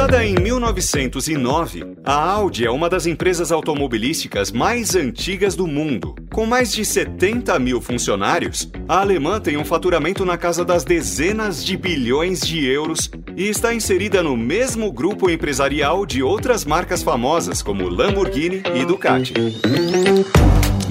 Fundada em 1909, a Audi é uma das empresas automobilísticas mais antigas do mundo. Com mais de 70 mil funcionários, a alemã tem um faturamento na casa das dezenas de bilhões de euros e está inserida no mesmo grupo empresarial de outras marcas famosas como Lamborghini e Ducati.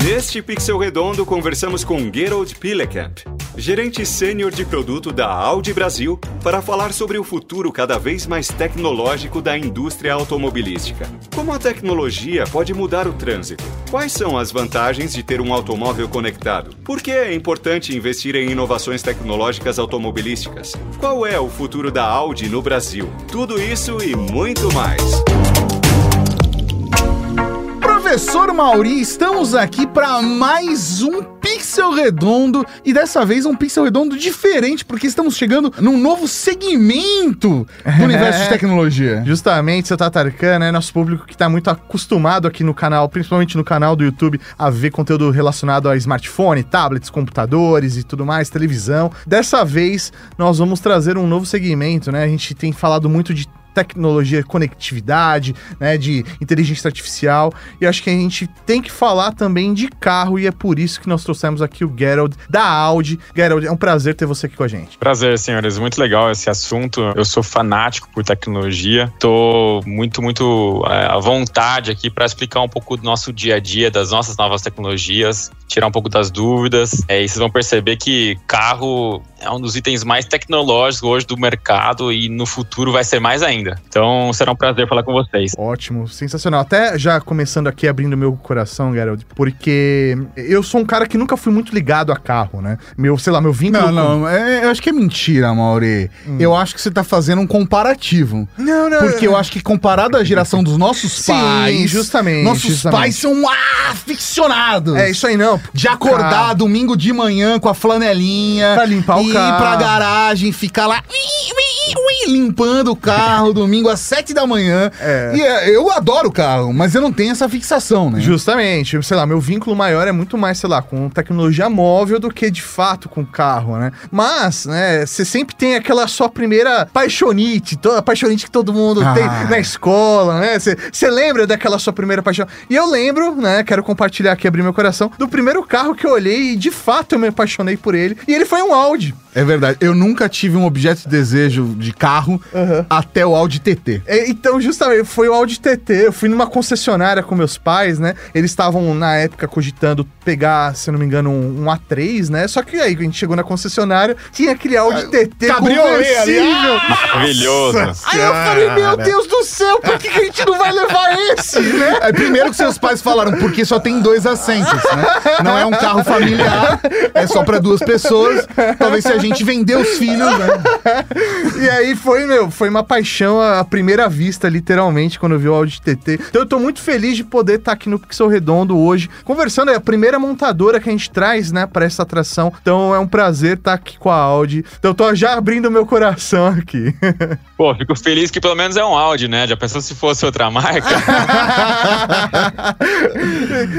Neste Pixel Redondo, conversamos com Gerold Pilekamp, gerente sênior de produto da Audi Brasil, para falar sobre o futuro cada vez mais tecnológico da indústria automobilística. Como a tecnologia pode mudar o trânsito? Quais são as vantagens de ter um automóvel conectado? Por que é importante investir em inovações tecnológicas automobilísticas? Qual é o futuro da Audi no Brasil? Tudo isso e muito mais. Professor Mauri, estamos aqui para mais um Pixel Redondo e dessa vez um Pixel Redondo diferente, porque estamos chegando num novo segmento do universo de tecnologia. Justamente, seu Tatarkan, né? Nosso público que está muito acostumado aqui no canal, principalmente no canal do YouTube, a ver conteúdo relacionado a smartphone, tablets, computadores e tudo mais, televisão. Dessa vez, nós vamos trazer um novo segmento, né? A gente tem falado muito de tecnologia, conectividade, né, de inteligência artificial. E acho que a gente tem que falar também de carro e é por isso que nós trouxemos aqui o Gerald da Audi. Gerald, é um prazer ter você aqui com a gente. Prazer, senhores. Muito legal esse assunto. Eu sou fanático por tecnologia. Tô muito, muito é, à vontade aqui para explicar um pouco do nosso dia a dia, das nossas novas tecnologias, tirar um pouco das dúvidas. É, e vocês vão perceber que carro é um dos itens mais tecnológicos hoje do mercado e no futuro vai ser mais ainda. Então será um prazer falar com vocês. Ótimo, sensacional. Até já começando aqui, abrindo meu coração, Gerald, porque eu sou um cara que nunca fui muito ligado a carro, né? Meu, sei lá, meu vínculo. Não, não, é, eu acho que é mentira, Mauri. Hum. Eu acho que você tá fazendo um comparativo. Não, não. Porque eu acho que comparado à geração dos nossos Sim, pais. justamente. Nossos justamente. pais são aficionados. É isso aí, não. De acordar Cara. domingo de manhã com a flanelinha. Pra limpar o ir carro. pra garagem, ficar lá ui, ui, limpando o carro domingo às sete da manhã. É. E é, eu adoro carro, mas eu não tenho essa fixação, né? Justamente, sei lá, meu vínculo maior é muito mais, sei lá, com tecnologia móvel do que de fato com carro, né? Mas, né, você sempre tem aquela sua primeira paixonite, toda paixonite que todo mundo Ah. tem na escola, né? Você lembra daquela sua primeira paixão? E eu lembro, né, quero compartilhar aqui, abrir meu coração, do primeiro carro que eu olhei e de fato eu me apaixonei por ele. E ele foi um Audi. É verdade. Eu nunca tive um objeto de desejo de carro Aham. até o Audi TT. É, Então, justamente, foi o Audi TT. Eu fui numa concessionária com meus pais, né? Eles estavam, na época, cogitando pegar, se eu não me engano, um, um A3, né? Só que aí, a gente chegou na concessionária, tinha aquele Audi TT cabriolê ali. conversível. Maravilhoso. Aí eu falei, meu Deus do céu, por que, que a gente não vai levar esse, né? É, primeiro que seus pais falaram, porque só tem dois assentos, né? Não é um carro familiar, é só pra duas pessoas. Talvez se a gente vender os filhos, né? E aí foi, meu, foi uma paixão à primeira vista, literalmente, quando eu vi o Audi TT. Então eu tô muito feliz de poder estar aqui no Pixel Redondo hoje, conversando. É a primeira montadora que a gente traz, né, pra essa atração. Então é um prazer estar aqui com a Audi. Então eu tô já abrindo meu coração aqui. Pô, fico feliz que pelo menos é um Audi, né? Já pensou se fosse outra marca?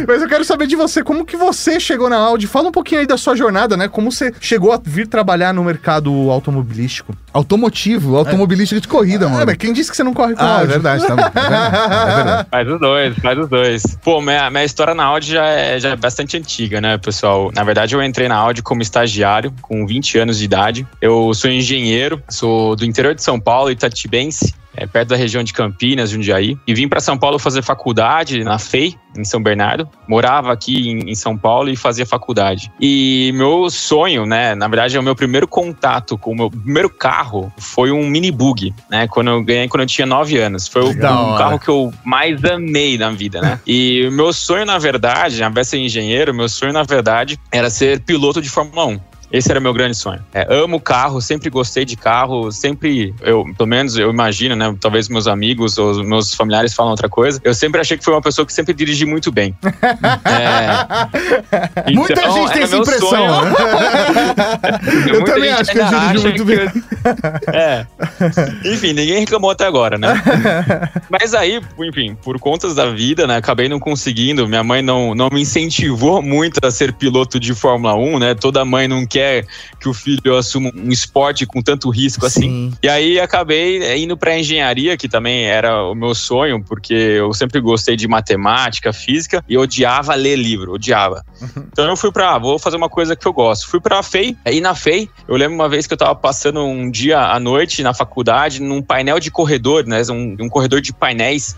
Mas eu quero saber de você, como que você chegou na Audi? Fala um pouquinho aí da sua jornada, né? Como você chegou a vir trabalhar no mercado automobilístico. Automotivo, automobilística de corrida, Ah, mano. mas quem disse que você não corre com Ah, é Audi? verdade, tá bom. É verdade, é verdade. Faz os dois, faz os dois. Pô, minha, minha história na Audi já é, já é bastante antiga, né, pessoal? Na verdade, eu entrei na Audi como estagiário, com 20 anos de idade. Eu sou engenheiro, sou do interior de São Paulo, Itatibense. É, perto da região de Campinas, Jundiaí, e vim para São Paulo fazer faculdade na FEI, em São Bernardo. Morava aqui em, em São Paulo e fazia faculdade. E meu sonho, né, na verdade, é o meu primeiro contato com o meu primeiro carro foi um mini bug, né, quando eu ganhei quando eu tinha 9 anos. Foi o um carro que eu mais amei na vida, né? E o meu sonho, na verdade, ao invés de ser engenheiro, meu sonho, na verdade, era ser piloto de Fórmula 1. Esse era meu grande sonho. É, amo carro, sempre gostei de carro, sempre, eu, pelo menos eu imagino, né? Talvez meus amigos ou meus familiares falam outra coisa. Eu sempre achei que foi uma pessoa que sempre dirigi muito bem. É, Muita então, gente tem essa impressão, né? Eu Muita também acho que eu acha muito bem. é. Enfim, ninguém reclamou até agora, né? Mas aí, enfim, por contas da vida, né? Acabei não conseguindo. Minha mãe não, não me incentivou muito a ser piloto de Fórmula 1, né? Toda mãe não quer que o filho assuma um esporte com tanto risco assim. Sim. E aí acabei indo para engenharia, que também era o meu sonho, porque eu sempre gostei de matemática, física e odiava ler livro, odiava. Então eu fui para, vou fazer uma coisa que eu gosto. Fui para a FEI, aí na FEI, eu lembro uma vez que eu tava passando um dia à noite na faculdade num painel de corredor, né, um, um corredor de painéis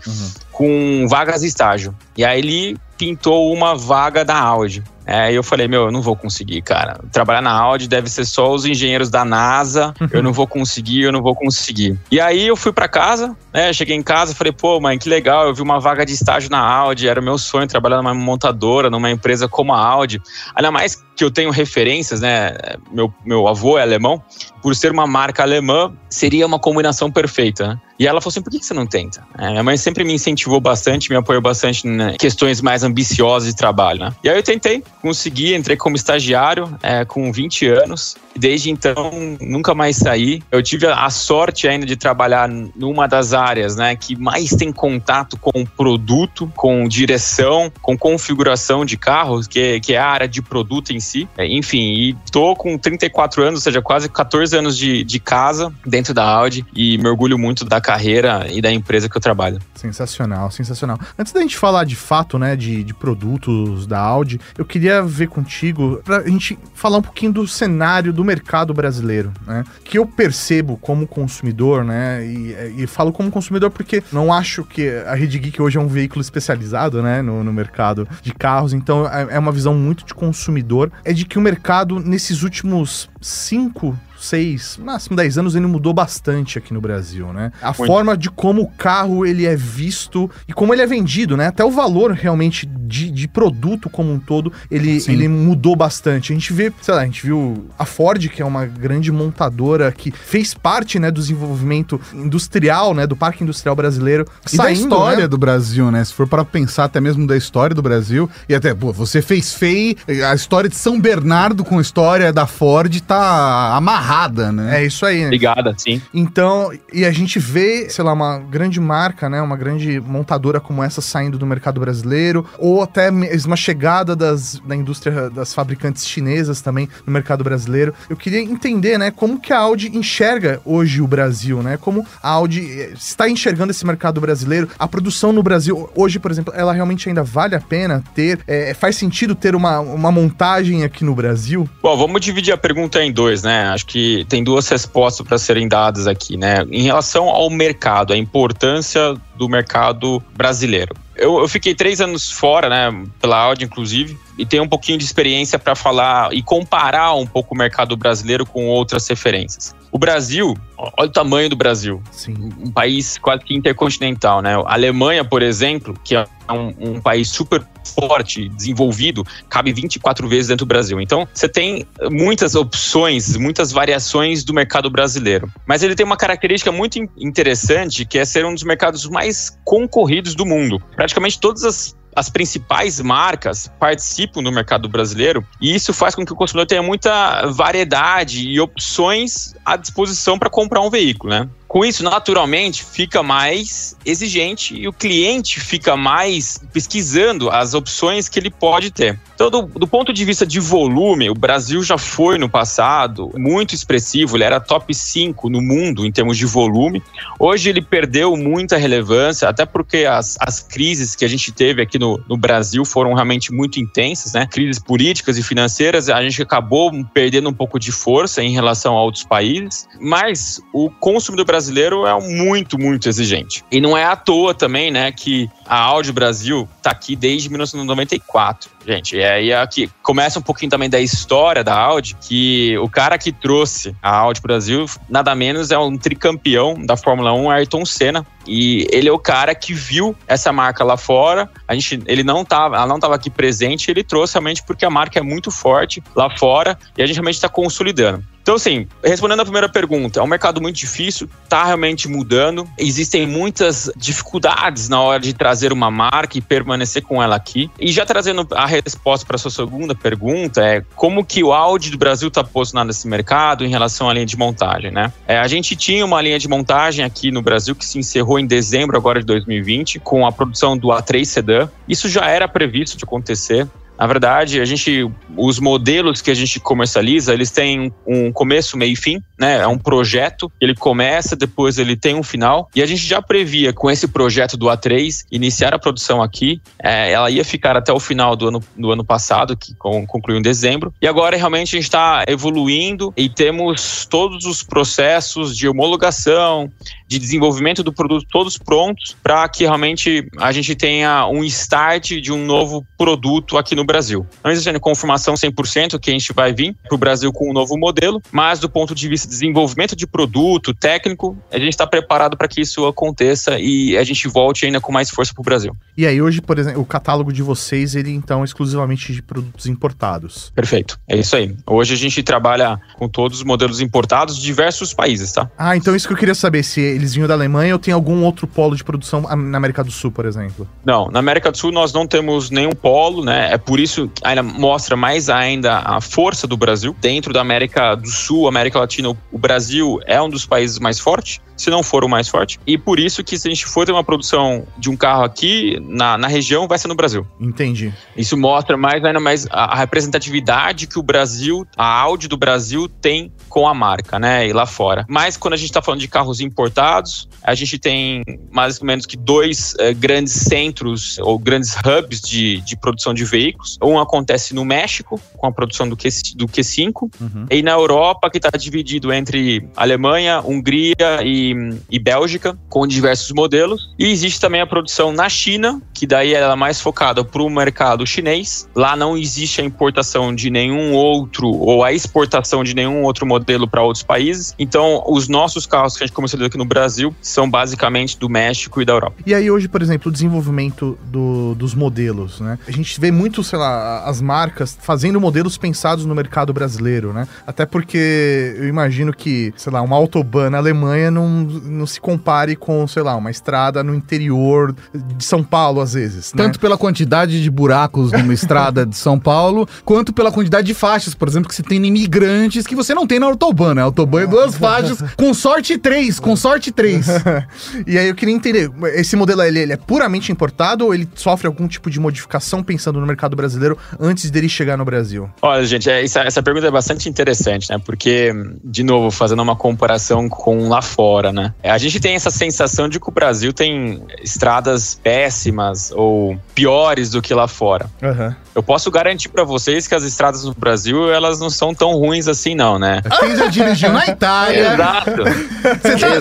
com vagas de estágio. E aí ele pintou uma vaga da Audi. É, eu falei, meu, eu não vou conseguir, cara. Trabalhar na Audi deve ser só os engenheiros da NASA. Eu não vou conseguir, eu não vou conseguir. E aí eu fui para casa, né? Cheguei em casa, falei, pô, mãe, que legal. Eu vi uma vaga de estágio na Audi. Era meu sonho trabalhar numa montadora, numa empresa como a Audi. Ainda mais que eu tenho referências, né? Meu, meu avô é alemão. Por ser uma marca alemã, seria uma combinação perfeita, né? E ela falou assim: por que você não tenta? É, minha mãe sempre me incentivou bastante, me apoiou bastante em questões mais ambiciosas de trabalho, né? E aí eu tentei, consegui, entrei como estagiário é, com 20 anos. Desde então, nunca mais saí. Eu tive a sorte ainda de trabalhar numa das áreas né, que mais tem contato com produto, com direção, com configuração de carros, que, que é a área de produto em si. É, enfim, e tô com 34 anos, ou seja, quase 14 anos de, de casa dentro da Audi e me orgulho muito da carreira e da empresa que eu trabalho. Sensacional, sensacional. Antes da gente falar de fato, né, de, de produtos da Audi, eu queria ver contigo pra gente falar um pouquinho do cenário do mercado brasileiro, né? Que eu percebo como consumidor, né? E, e falo como consumidor porque não acho que a Rede Geek hoje é um veículo especializado, né, no, no mercado de carros, então é, é uma visão muito de consumidor. É de que o mercado, nesses últimos cinco seis, máximo 10 anos, ele mudou bastante aqui no Brasil, né? A Muito. forma de como o carro ele é visto e como ele é vendido, né? Até o valor realmente de, de produto como um todo, ele, Sim. ele mudou bastante. A gente vê, sei lá, a gente viu a Ford, que é uma grande montadora que fez parte, né, do desenvolvimento industrial, né, do parque industrial brasileiro. E da história né? do Brasil, né? Se for para pensar até mesmo da história do Brasil, e até, pô, você fez FEI, a história de São Bernardo com a história da Ford tá amarrada, né? É isso aí, né? Obrigada, sim. Então, e a gente vê, sei lá, uma grande marca, né, uma grande montadora como essa saindo do mercado brasileiro, ou até mesmo uma chegada das, da indústria das fabricantes chinesas também no mercado brasileiro. Eu queria entender, né, como que a Audi enxerga hoje o Brasil, né? Como a Audi eh, está enxergando esse mercado brasileiro. A produção no Brasil, hoje, por exemplo, ela realmente ainda vale a pena ter? eh, faz sentido ter uma, uma montagem aqui no Brasil? Bom, vamos dividir a pergunta em dois, né? Acho que tem duas respostas para serem dadas aqui, né? Em relação ao mercado, a importância do mercado brasileiro. Eu, eu fiquei três anos fora, né, pela Audi, inclusive, e tenho um pouquinho de experiência para falar e comparar um pouco o mercado brasileiro com outras referências. O Brasil, olha o tamanho do Brasil Sim. um país quase que intercontinental, né? A Alemanha, por exemplo, que é um, um país super forte, desenvolvido, cabe 24 vezes dentro do Brasil. Então, você tem muitas opções, muitas variações do mercado brasileiro. Mas ele tem uma característica muito in- interessante, que é ser um dos mercados mais concorridos do mundo. Praticamente todas as as principais marcas participam do mercado brasileiro e isso faz com que o consumidor tenha muita variedade e opções à disposição para comprar um veículo, né? Com isso, naturalmente, fica mais exigente e o cliente fica mais pesquisando as opções que ele pode ter. Então, do, do ponto de vista de volume, o Brasil já foi no passado muito expressivo, ele era top 5 no mundo em termos de volume. Hoje ele perdeu muita relevância, até porque as, as crises que a gente teve aqui no, no Brasil foram realmente muito intensas, né? Crises políticas e financeiras, a gente acabou perdendo um pouco de força em relação a outros países, mas o consumidor brasileiro é muito, muito exigente. E não é à toa também, né, que a Audi Brasil está aqui desde 1994, gente. E aí aqui começa um pouquinho também da história da Audi, que o cara que trouxe a Audi Brasil, nada menos é um tricampeão da Fórmula 1, Ayrton Senna. E ele é o cara que viu essa marca lá fora. A gente, ele não tava, ela não estava aqui presente, ele trouxe realmente porque a marca é muito forte lá fora e a gente realmente está consolidando. Então, assim, respondendo a primeira pergunta, é um mercado muito difícil, tá realmente mudando. Existem muitas dificuldades na hora de trazer uma marca e permanecer com ela aqui. E já trazendo a resposta para sua segunda pergunta é como que o Audi do Brasil está posicionado nesse mercado em relação à linha de montagem, né? É, a gente tinha uma linha de montagem aqui no Brasil que se encerrou em dezembro agora de 2020 com a produção do A3 Sedan. Isso já era previsto de acontecer. Na verdade, a gente, os modelos que a gente comercializa, eles têm um começo, meio e fim, né? É um projeto, ele começa, depois ele tem um final. E a gente já previa com esse projeto do A3 iniciar a produção aqui. É, ela ia ficar até o final do ano, do ano passado, que concluiu em dezembro. E agora realmente a gente está evoluindo e temos todos os processos de homologação, de desenvolvimento do produto todos prontos para que realmente a gente tenha um start de um novo produto aqui no Brasil. Não existe confirmação 100% que a gente vai vir para o Brasil com um novo modelo, mas do ponto de vista desenvolvimento de produto, técnico, a gente está preparado para que isso aconteça e a gente volte ainda com mais força para o Brasil. E aí hoje, por exemplo, o catálogo de vocês, ele então é exclusivamente de produtos importados. Perfeito, é isso aí. Hoje a gente trabalha com todos os modelos importados de diversos países, tá? Ah, então isso que eu queria saber, se eles vinham da Alemanha ou tem algum outro polo de produção na América do Sul, por exemplo? Não, na América do Sul nós não temos nenhum polo, né? É por isso que ainda mostra mais ainda a força do Brasil. Dentro da América do Sul, América Latina, o Brasil é um dos países mais fortes se não for o mais forte. E por isso que se a gente for ter uma produção de um carro aqui na, na região, vai ser no Brasil. Entendi. Isso mostra mais ainda mais a, a representatividade que o Brasil, a Audi do Brasil tem com a marca, né? E lá fora. Mas quando a gente está falando de carros importados, a gente tem mais ou menos que dois eh, grandes centros ou grandes hubs de, de produção de veículos. Um acontece no México, com a produção do, Q, do Q5, uhum. e na Europa, que está dividido entre Alemanha, Hungria e e, Bélgica, com diversos modelos. E existe também a produção na China, que daí ela é mais focada para o mercado chinês. Lá não existe a importação de nenhum outro ou a exportação de nenhum outro modelo para outros países. Então, os nossos carros que a gente comercializa aqui no Brasil são basicamente do México e da Europa. E aí, hoje, por exemplo, o desenvolvimento do, dos modelos, né? A gente vê muito, sei lá, as marcas fazendo modelos pensados no mercado brasileiro, né? Até porque eu imagino que, sei lá, uma autobahn na Alemanha não não, se compare com, sei lá, uma estrada no interior de São Paulo, às vezes. Né? Tanto pela quantidade de buracos numa estrada de São Paulo, quanto pela quantidade de faixas, por exemplo, que você tem em imigrantes que você não tem na Autobahn, né? Autobahn é duas faixas, com sorte três, com sorte três. e aí eu queria entender, esse modelo ele, ele é puramente importado ou ele sofre algum tipo de modificação pensando no mercado brasileiro antes dele chegar no Brasil? Olha, gente, é, essa, essa pergunta é bastante interessante, né? Porque, de novo, fazendo uma comparação com lá fora, fora, né? A gente tem essa sensação de que o Brasil tem estradas péssimas ou piores do que lá fora. Uhum. Eu posso garantir para vocês que as estradas no Brasil, elas não são tão ruins assim, não, né? Quem já dirigiu na Itália. Exato.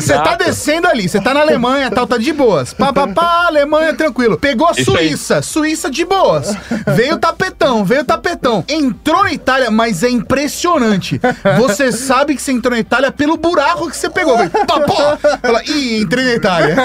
Você tá, tá, descendo ali, você tá na Alemanha, tal, tá de boas. Pá, pá, pá, Alemanha, tranquilo. Pegou a Suíça, Suíça de boas. Veio tapetão, veio tapetão. Entrou na Itália, mas é impressionante. Você sabe que você entrou na Itália pelo buraco que você pegou. Pá, pá. Fala, Ih, entrei na Itália.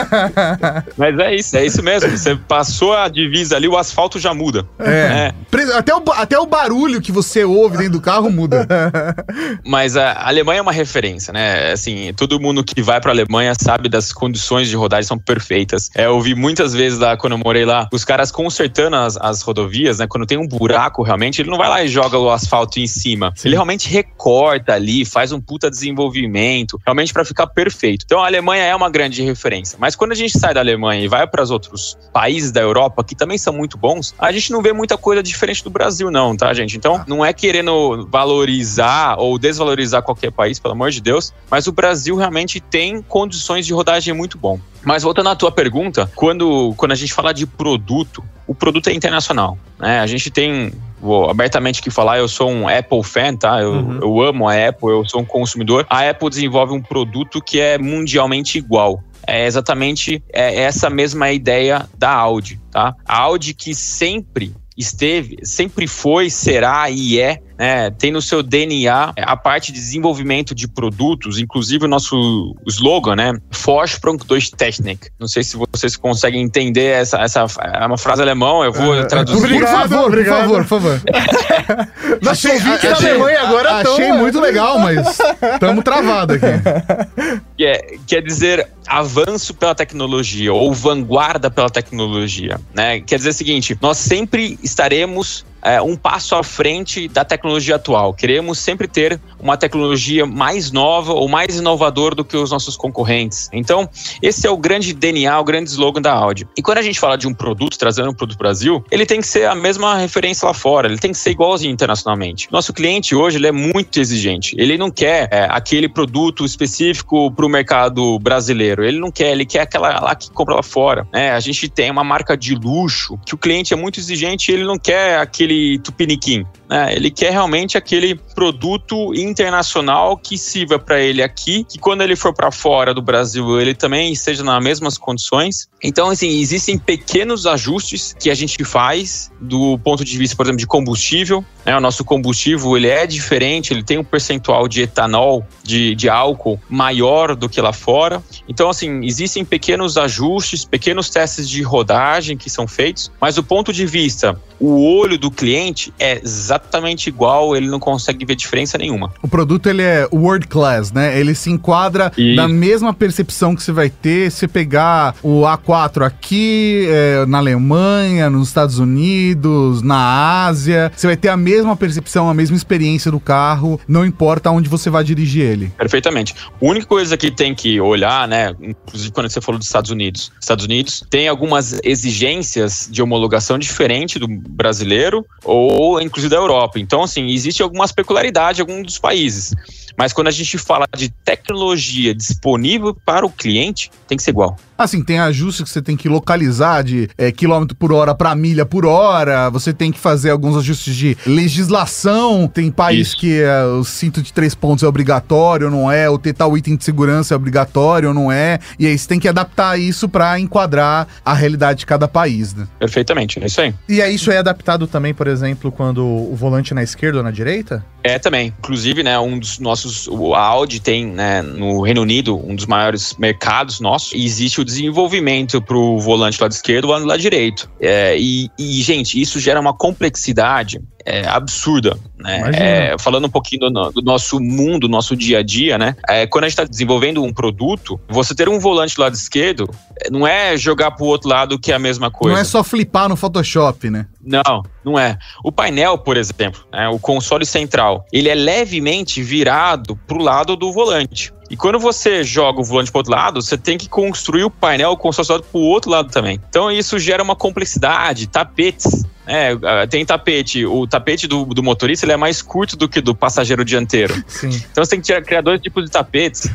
Mas é isso, é isso mesmo. Você passou a divisa ali, o asfalto já muda. É. é. Até o, até o barulho que você ouve dentro do carro muda. Mas a Alemanha é uma referência, né? Assim, todo mundo que vai pra Alemanha sabe das condições de rodagem são perfeitas. É, eu vi muitas vezes lá, quando eu morei lá, os caras consertando as, as rodovias, né? Quando tem um buraco, realmente, ele não vai lá e joga o asfalto em cima. Sim. Ele realmente recorta ali, faz um puta desenvolvimento, realmente para ficar perfeito. Então a Alemanha é uma grande referência. Mas quando a gente sai da Alemanha e vai para os outros países da Europa, que também são muito bons, a gente não vê muita coisa diferente do Brasil, não, tá, gente? Então, ah. não é querendo valorizar ou desvalorizar qualquer país, pelo amor de Deus, mas o Brasil realmente tem condições de rodagem muito bom. Mas voltando à tua pergunta, quando, quando a gente fala de produto, o produto é internacional. Né? A gente tem, vou abertamente aqui falar, eu sou um Apple fan, tá? Eu, uhum. eu amo a Apple, eu sou um consumidor. A Apple desenvolve um produto que é mundialmente igual é exatamente é essa mesma ideia da Audi, tá? A Audi que sempre esteve, sempre foi, será e é né, tem no seu DNA a parte de desenvolvimento de produtos, inclusive o nosso slogan, né? Vorsprung durch Technik. Não sei se vocês conseguem entender essa, essa é uma frase alemão, eu vou é, traduzir. Obrigado, por favor, obrigado. por favor, por favor. Achei, achei, da Alemanha agora achei tão... muito legal, mas estamos travados aqui. Quer, quer dizer avanço pela tecnologia ou vanguarda pela tecnologia, né? Quer dizer o seguinte, nós sempre estaremos é, um passo à frente da tecnologia atual. Queremos sempre ter uma tecnologia mais nova ou mais inovadora do que os nossos concorrentes. Então, esse é o grande DNA, o grande slogan da Audi. E quando a gente fala de um produto, trazendo um produto para o Brasil, ele tem que ser a mesma referência lá fora, ele tem que ser igualzinho internacionalmente. Nosso cliente hoje ele é muito exigente. Ele não quer é, aquele produto específico para o mercado brasileiro. Ele não quer, ele quer aquela lá que compra lá fora. É, a gente tem uma marca de luxo que o cliente é muito exigente ele não quer aquele tupiniquim. Né? Ele quer realmente aquele produto internacional que sirva para ele aqui, que quando ele for para fora do Brasil ele também esteja nas mesmas condições. Então, assim, existem pequenos ajustes que a gente faz do ponto de vista, por exemplo, de combustível. Né? O nosso combustível ele é diferente, ele tem um percentual de etanol, de, de álcool maior do que lá fora. Então, assim, existem pequenos ajustes, pequenos testes de rodagem que são feitos, mas do ponto de vista, o olho do cliente é exatamente igual, ele não consegue ver diferença nenhuma. O produto ele é world class, né? Ele se enquadra e... na mesma percepção que você vai ter se pegar o A4 aqui, é, na Alemanha, nos Estados Unidos, na Ásia. Você vai ter a mesma percepção, a mesma experiência do carro, não importa onde você vai dirigir ele. Perfeitamente. A única coisa que tem que olhar, né? Inclusive quando você falou dos Estados Unidos. Estados Unidos tem algumas exigências de homologação diferente do brasileiro ou inclusive da Europa. Então, assim, existe algumas peculiaridades em alguns dos países. Mas quando a gente fala de tecnologia disponível para o cliente, tem que ser igual. Assim, tem ajustes que você tem que localizar de é, quilômetro por hora para milha por hora. Você tem que fazer alguns ajustes de legislação. Tem país Isso. que é, o cinto de três pontos é obrigatório, não é? O ter tal item de segurança é obrigatório, não é? E aí você tem que adaptar isso para enquadrar a realidade de cada país, né? Perfeitamente, é isso aí. E aí isso é adaptado também, por exemplo, quando o volante é na esquerda ou na direita? É também. Inclusive, né, um dos nossos, a Audi tem, né, no Reino Unido, um dos maiores mercados nossos, e existe o desenvolvimento para o volante lado esquerdo ou lado direito. É, e, e, gente, isso gera uma complexidade é, absurda. Né? É, falando um pouquinho do, do, nosso mundo, nosso dia a dia, né? É, quando a gente está desenvolvendo um produto, você ter um volante do lado esquerdo é, não é jogar para o outro lado que é a mesma coisa. Não é só flipar no Photoshop, né? Não, não é. O painel, por exemplo, né, o console central, ele é levemente virado para o lado do volante. E quando você joga o volante para outro lado, você tem que construir o painel com o para o outro lado também. Então isso gera uma complexidade, tapetes é, tem tapete. O tapete do, do motorista ele é mais curto do que do passageiro dianteiro. Sim. Então você tem que criar dois tipos de tapetes.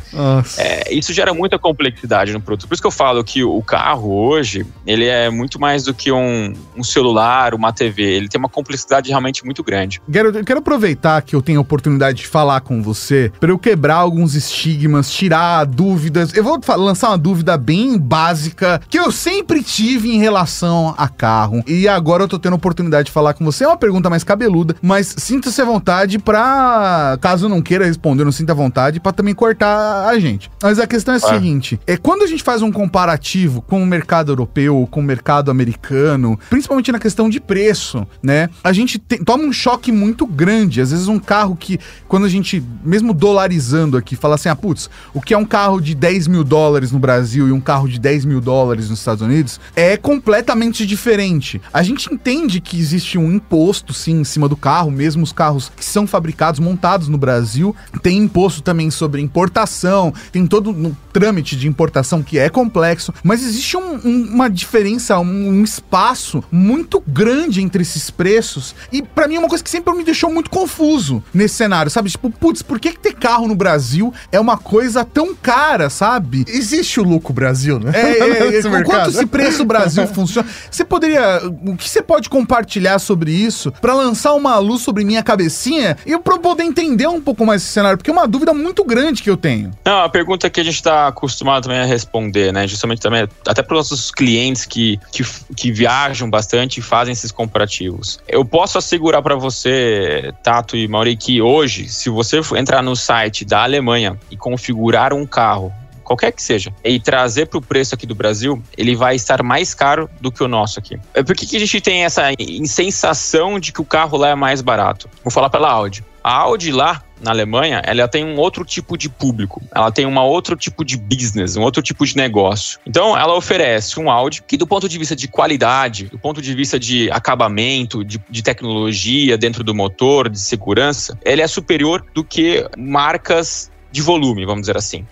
É, isso gera muita complexidade no produto. Por isso que eu falo que o carro hoje, ele é muito mais do que um, um celular, uma TV. Ele tem uma complexidade realmente muito grande. Quero, eu quero aproveitar que eu tenho a oportunidade de falar com você para eu quebrar alguns estigmas, tirar dúvidas. Eu vou lançar uma dúvida bem básica que eu sempre tive em relação a carro. E agora eu tô tendo oportunidade de falar com você. É uma pergunta mais cabeluda, mas sinta-se à vontade para, caso não queira responder, não sinta vontade, para também cortar a gente. Mas a questão é a seguinte: é quando a gente faz um comparativo com o mercado europeu, com o mercado americano, principalmente na questão de preço, né? A gente tem, toma um choque muito grande. Às vezes um carro que, quando a gente, mesmo dolarizando aqui, fala assim, ah, putz, o que é um carro de 10 mil dólares no Brasil e um carro de 10 mil dólares nos Estados Unidos é completamente diferente. A gente entende entende que existe um imposto, sim, em cima do carro, mesmo os carros que são fabricados, montados no Brasil. Tem imposto também sobre importação, tem todo um trâmite de importação que é complexo, mas existe um, um, uma diferença, um, um, espaço muito grande entre esses preços. E para mim é uma coisa que sempre me deixou muito confuso nesse cenário, sabe? Tipo, putz, por que, que ter carro no Brasil é uma coisa tão cara, sabe? Existe o lucro Brasil, né? É, é, é quanto esse preço Brasil funciona? Você poderia. O que você pode compartilhar sobre isso para lançar uma luz sobre minha cabecinha e para poder entender um pouco mais esse cenário, porque é uma dúvida muito grande que eu tenho. Não, a pergunta que a gente está acostumado também a responder, né? Justamente também, até para os nossos clientes que, que, que viajam bastante e fazem esses comparativos. Eu posso assegurar para você, Tato e Mauri, que hoje, se você entrar no site da Alemanha e configurar um carro qualquer que seja, e trazer para o preço aqui do Brasil, ele vai estar mais caro do que o nosso aqui. É, por que, que a gente tem essa sensação de que o carro lá é mais barato? Vou falar pela Audi. A Audi lá na Alemanha, ela tem um outro tipo de público, ela tem um outro tipo de business, um outro tipo de negócio. Então, ela oferece um Audi que, do ponto de vista de qualidade, do ponto de vista de acabamento, de, de tecnologia dentro do motor, de segurança, ele é superior do que marcas de volume, vamos dizer assim.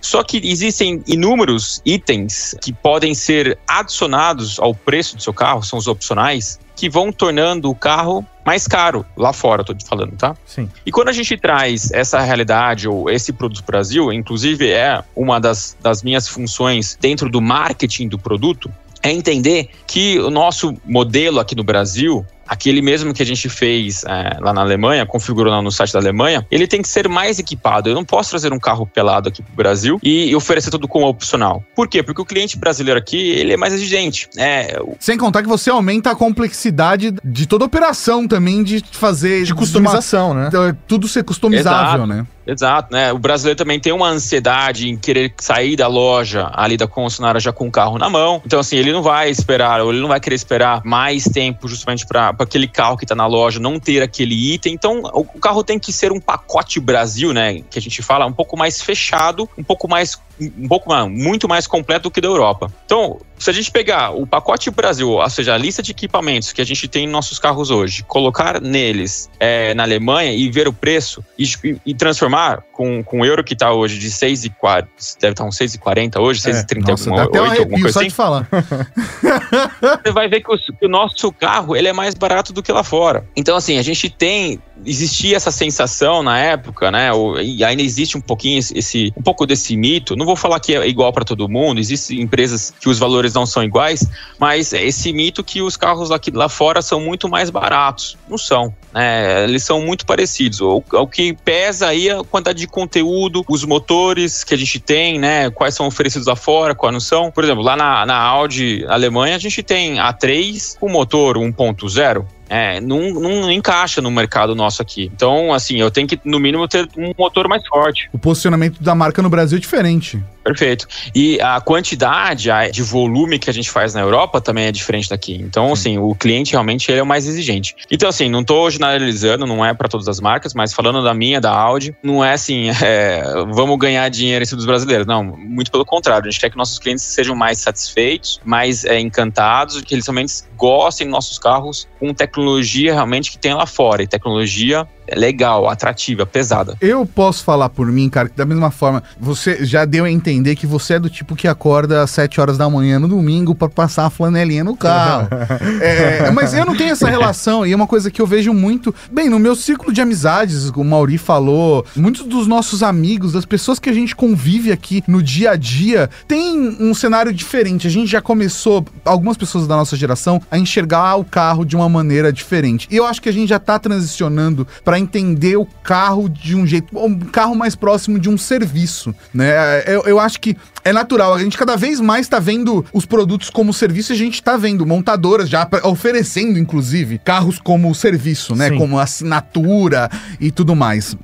Só que existem inúmeros itens que podem ser adicionados ao preço do seu carro, são os opcionais, que vão tornando o carro mais caro lá fora, tô te falando, tá? Sim. E quando a gente traz essa realidade ou esse produto para o Brasil, inclusive é uma das, das minhas funções dentro do marketing do produto, é entender que o nosso modelo aqui no Brasil aquele mesmo que a gente fez é, lá na Alemanha, configurou lá no site da Alemanha, ele tem que ser mais equipado. Eu não posso trazer um carro pelado aqui para o Brasil e oferecer tudo como opcional. Por quê? Porque o cliente brasileiro aqui, ele é mais exigente. É, Sem contar que você aumenta a complexidade de toda a operação também de fazer... De customização, né? Tudo ser customizável, Exato. né? Exato, né? O brasileiro também tem uma ansiedade em querer sair da loja ali da concessionária já com o carro na mão. Então, assim, ele não vai esperar, ou ele não vai querer esperar mais tempo justamente para aquele carro que está na loja não ter aquele item. Então, o, o carro tem que ser um pacote Brasil, né? Que a gente fala, um pouco mais fechado, um pouco mais um pouco mais, muito mais completo do que da Europa. Então, se a gente pegar o pacote Brasil, ou seja, a lista de equipamentos que a gente tem em nossos carros hoje, colocar neles é, na Alemanha e ver o preço e, e transformar com, com o euro que está hoje de 6,40, deve estar uns 6,40 hoje, 6,30 É, Nossa, alguma, até um alguma coisa só assim, de falar. você vai ver que o, que o nosso carro ele é mais barato do que lá fora. Então, assim, a gente tem. Existia essa sensação na época, né? E ainda existe um pouquinho esse, esse- um pouco desse mito. Não vou falar que é igual para todo mundo, existem empresas que os valores não são iguais, mas é esse mito que os carros aqui lá fora são muito mais baratos. Não são. né? eles são muito parecidos. O, o que pesa aí é a quantidade de conteúdo, os motores que a gente tem, né? Quais são oferecidos lá fora, quais não são. Por exemplo, lá na, na Audi Alemanha, a gente tem A3 com motor 1.0. É, não, não encaixa no mercado nosso aqui. Então, assim, eu tenho que, no mínimo, ter um motor mais forte. O posicionamento da marca no Brasil é diferente. Perfeito. E a quantidade de volume que a gente faz na Europa também é diferente daqui. Então, assim, o cliente realmente ele é o mais exigente. Então, assim, não tô generalizando, não é para todas as marcas, mas falando da minha, da Audi, não é assim, é, vamos ganhar dinheiro em cima dos brasileiros. Não, muito pelo contrário. A gente quer que nossos clientes sejam mais satisfeitos, mais é, encantados, que eles realmente gostem dos nossos carros com tecnologia realmente que tem lá fora. E tecnologia legal, atrativa, pesada. Eu posso falar por mim, cara, que da mesma forma, você já deu a entender que você é do tipo que acorda às 7 horas da manhã no domingo pra passar a flanelinha no carro. É, mas eu não tenho essa relação e é uma coisa que eu vejo muito. Bem, no meu círculo de amizades, o Mauri falou, muitos dos nossos amigos, das pessoas que a gente convive aqui no dia a dia, tem um cenário diferente. A gente já começou, algumas pessoas da nossa geração, a enxergar o carro de uma maneira diferente. E eu acho que a gente já tá transicionando pra entender o carro de um jeito, um carro mais próximo de um serviço, né? Eu, eu acho que é natural. A gente cada vez mais tá vendo os produtos como serviço e a gente tá vendo montadoras já oferecendo, inclusive, carros como serviço, né? Sim. Como assinatura e tudo mais.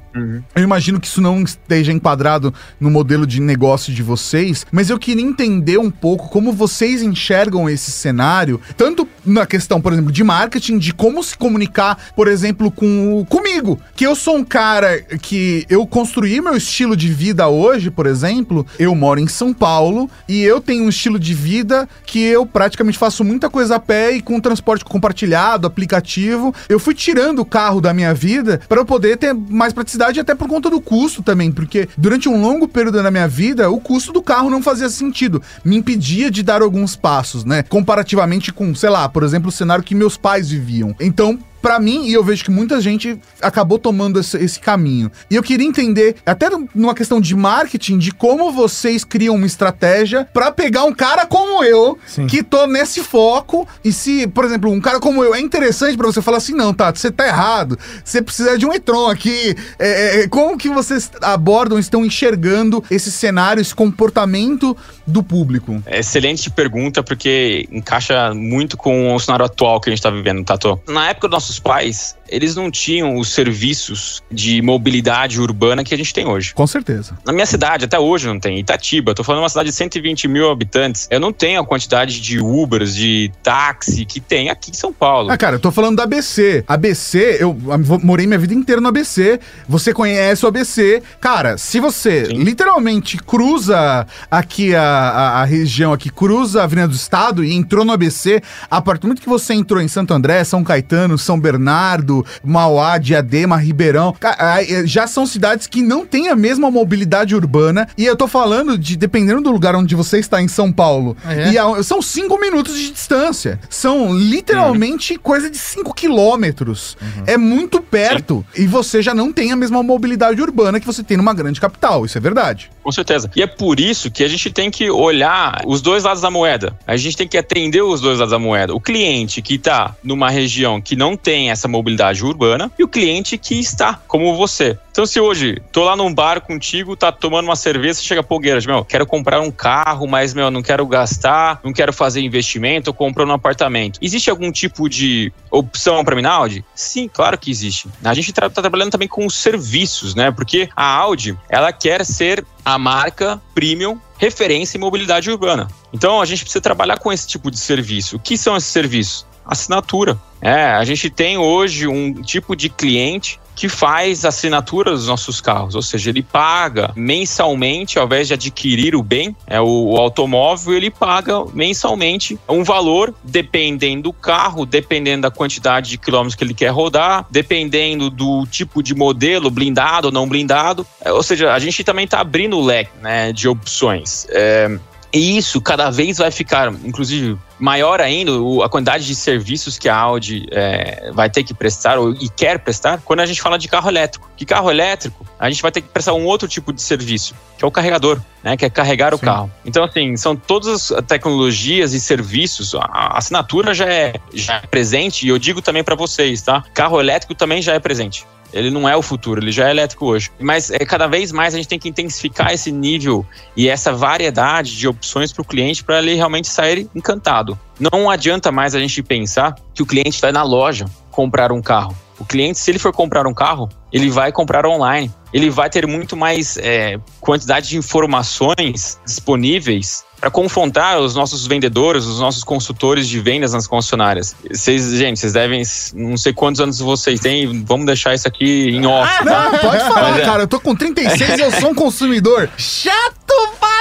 Eu imagino que isso não esteja enquadrado no modelo de negócio de vocês, mas eu queria entender um pouco como vocês enxergam esse cenário, tanto na questão, por exemplo, de marketing, de como se comunicar, por exemplo, com comigo, que eu sou um cara que eu construí meu estilo de vida hoje, por exemplo, eu moro em São Paulo e eu tenho um estilo de vida que eu praticamente faço muita coisa a pé e com transporte compartilhado, aplicativo. Eu fui tirando o carro da minha vida para eu poder ter mais praticidade até por conta do custo também, porque durante um longo período da minha vida, o custo do carro não fazia sentido, me impedia de dar alguns passos, né? Comparativamente com, sei lá, por exemplo, o cenário que meus pais viviam. Então, Pra mim, e eu vejo que muita gente acabou tomando esse, esse caminho. E eu queria entender, até numa questão de marketing, de como vocês criam uma estratégia pra pegar um cara como eu, Sim. que tô nesse foco. E se, por exemplo, um cara como eu é interessante pra você falar assim: não, Tato, você tá errado. Você precisa de um e-tron aqui. É, é, como que vocês abordam, estão enxergando esse cenário, esse comportamento do público? Excelente pergunta, porque encaixa muito com o cenário atual que a gente está vivendo, Tato. Na época dos nossos pais, eles não tinham os serviços de mobilidade urbana que a gente tem hoje. Com certeza. Na minha cidade, até hoje não tem. Itatiba, tô falando de uma cidade de 120 mil habitantes. Eu não tenho a quantidade de Ubers, de táxi que tem aqui em São Paulo. Ah, cara, eu tô falando da ABC. ABC, eu morei minha vida inteira no ABC. Você conhece o ABC. Cara, se você Sim. literalmente cruza aqui a, a, a, região aqui, cruza a Avenida do Estado e entrou no ABC, a partir do momento que você entrou em Santo André, São Caetano, São Bernardo, Mauá, Diadema, Ribeirão, eh, já são cidades que não têm a mesma mobilidade urbana. E eu tô falando de, dependendo do lugar onde você está em São Paulo, ah, é? e a, são cinco minutos de distância. São literalmente uhum. coisa de cinco quilômetros. Uhum. É muito perto. Sim. E você já não tem a mesma mobilidade urbana que você tem numa grande capital. Isso é verdade. Com certeza. E é por isso que a gente tem que olhar os dois lados da moeda. A gente tem que atender os dois lados da moeda. O cliente que está numa região que não tem essa mobilidade urbana e o cliente que está, como você. Então, se hoje tô lá num bar contigo, tá tomando uma cerveja, chega Pogueiras, meu, quero comprar um carro, mas, meu, não quero gastar, não quero fazer investimento, comprando um apartamento. Existe algum tipo de opção para mim na Audi? Sim, claro que existe. A gente tá, tá trabalhando também com os serviços, né? Porque a Audi, ela quer ser a marca premium referência em mobilidade urbana. Então a gente precisa trabalhar com esse tipo de serviço. O que são esses serviços? Assinatura. É, a gente tem hoje um tipo de cliente que faz assinatura dos nossos carros, ou seja, ele paga mensalmente, ao invés de adquirir o bem, é o, o automóvel, ele paga mensalmente um valor dependendo do carro, dependendo da quantidade de quilômetros que ele quer rodar, dependendo do tipo de modelo, blindado ou não blindado. É, ou seja, a gente também está abrindo o leque né, de opções. É, e isso cada vez vai ficar, inclusive, maior ainda a quantidade de serviços que a Audi é, vai ter que prestar ou, e quer prestar quando a gente fala de carro elétrico. Que carro elétrico, a gente vai ter que prestar um outro tipo de serviço, que é o carregador, né? Que é carregar Sim. o carro. Então, assim, são todas as tecnologias e serviços. A assinatura já é, já é presente e eu digo também para vocês, tá? Carro elétrico também já é presente. Ele não é o futuro, ele já é elétrico hoje. Mas é, cada vez mais a gente tem que intensificar esse nível e essa variedade de opções para o cliente para ele realmente sair encantado. Não adianta mais a gente pensar que o cliente vai na loja comprar um carro. O cliente, se ele for comprar um carro, ele vai comprar online. Ele vai ter muito mais é, quantidade de informações disponíveis para confrontar os nossos vendedores, os nossos consultores de vendas nas concessionárias. Vocês, gente, vocês devem, não sei quantos anos vocês têm, vamos deixar isso aqui em off. Ah, não, pode falar, Mas, é. cara. Eu tô com 36 e eu sou um consumidor chato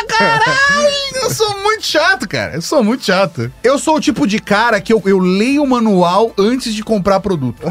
caralho! Eu sou muito chato, cara. Eu sou muito chato. Eu sou o tipo de cara que eu, eu leio o manual antes de comprar produto.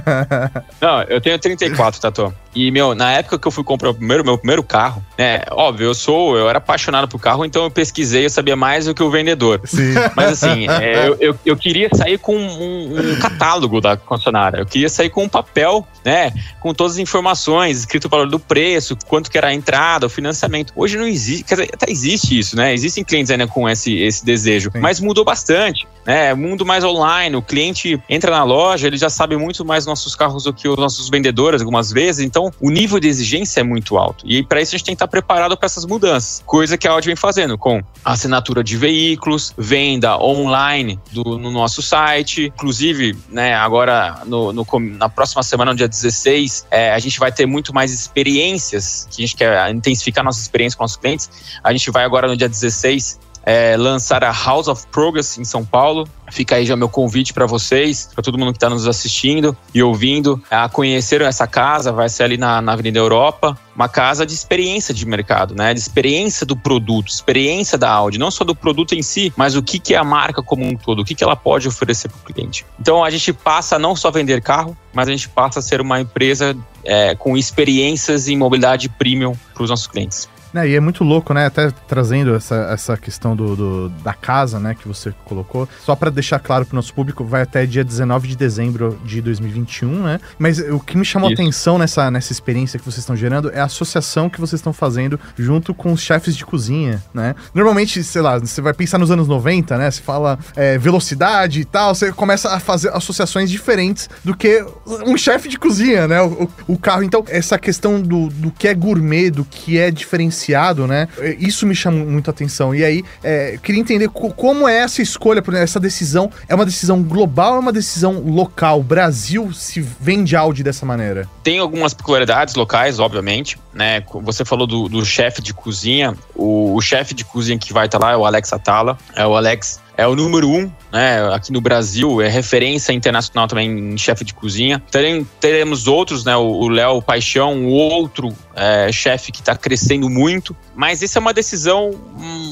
Não, eu tenho 34, Tatu. E, meu, na época que eu fui comprar o primeiro, meu primeiro carro, né? Óbvio, eu sou, eu era apaixonado por carro, então eu pesquisei, eu sabia mais do que o vendedor. Sim. Mas assim, é, eu, eu, eu, queria sair com um, um, catálogo da concessionária. Eu queria sair com um papel, né? Com todas as informações, escrito o valor do preço, quanto que era a entrada, o financiamento. Hoje não existe, quer dizer, até existe isso, né? Existem clientes ainda com esse, esse desejo, Sim. mas mudou bastante, né? Mundo mais online, o cliente entra na loja, ele já sabe muito mais nossos carros do que os nossos vendedores algumas vezes, então o nível de exigência é muito alto. E para isso a gente tem que estar preparado para essas mudanças, coisa que a Audi vem fazendo com assinatura de veículos, venda online do, no nosso site, inclusive, né, agora no, no na próxima semana, no dia 16, é, a gente vai ter muito mais experiências, que a gente quer intensificar nossa experiência com os clientes. A gente vai agora no dia 16 é, lançar a House of Progress em São Paulo. Fica aí já meu convite para vocês, para todo mundo que está nos assistindo e ouvindo, a conhecer essa casa. Vai ser ali na, na Avenida Europa, uma casa de experiência de mercado, né? De experiência do produto, experiência da Audi, não só do produto em si, mas o que, que é a marca como um todo, o que, que ela pode oferecer para o cliente. Então a gente passa a não só vender carro, mas a gente passa a ser uma empresa é, com experiências em mobilidade premium para os nossos clientes. É, e é muito louco, né? Até trazendo essa, essa questão do, do da casa, né, que você colocou. Só para deixar claro pro nosso público, vai até dia 19 de dezembro de 2021, né? Mas o que me chamou a atenção nessa, nessa experiência que vocês estão gerando é a associação que vocês estão fazendo junto com os chefes de cozinha, né? Normalmente, sei lá, você vai pensar nos anos 90, né? Você fala é, velocidade e tal, você começa a fazer associações diferentes do que um chefe de cozinha, né? O, o, o carro. Então, essa questão do, do que é gourmet, do que é diferenciado diferenciado, né? Isso me chama muito atenção. E aí, é, queria entender co- como é essa escolha, essa decisão. É uma decisão global ou é uma decisão local? Brasil se vende Audi dessa maneira? Tem algumas peculiaridades locais, obviamente, né? Você falou do, do chefe de cozinha. O, o chefe de cozinha que vai estar lá é o Alex Atala. É o Alex é o número um, né? Aqui no Brasil, é referência internacional também em chefe de cozinha. Terem, teremos outros, né? O Léo Paixão, o outro é, chefe que está crescendo muito. Mas essa é uma decisão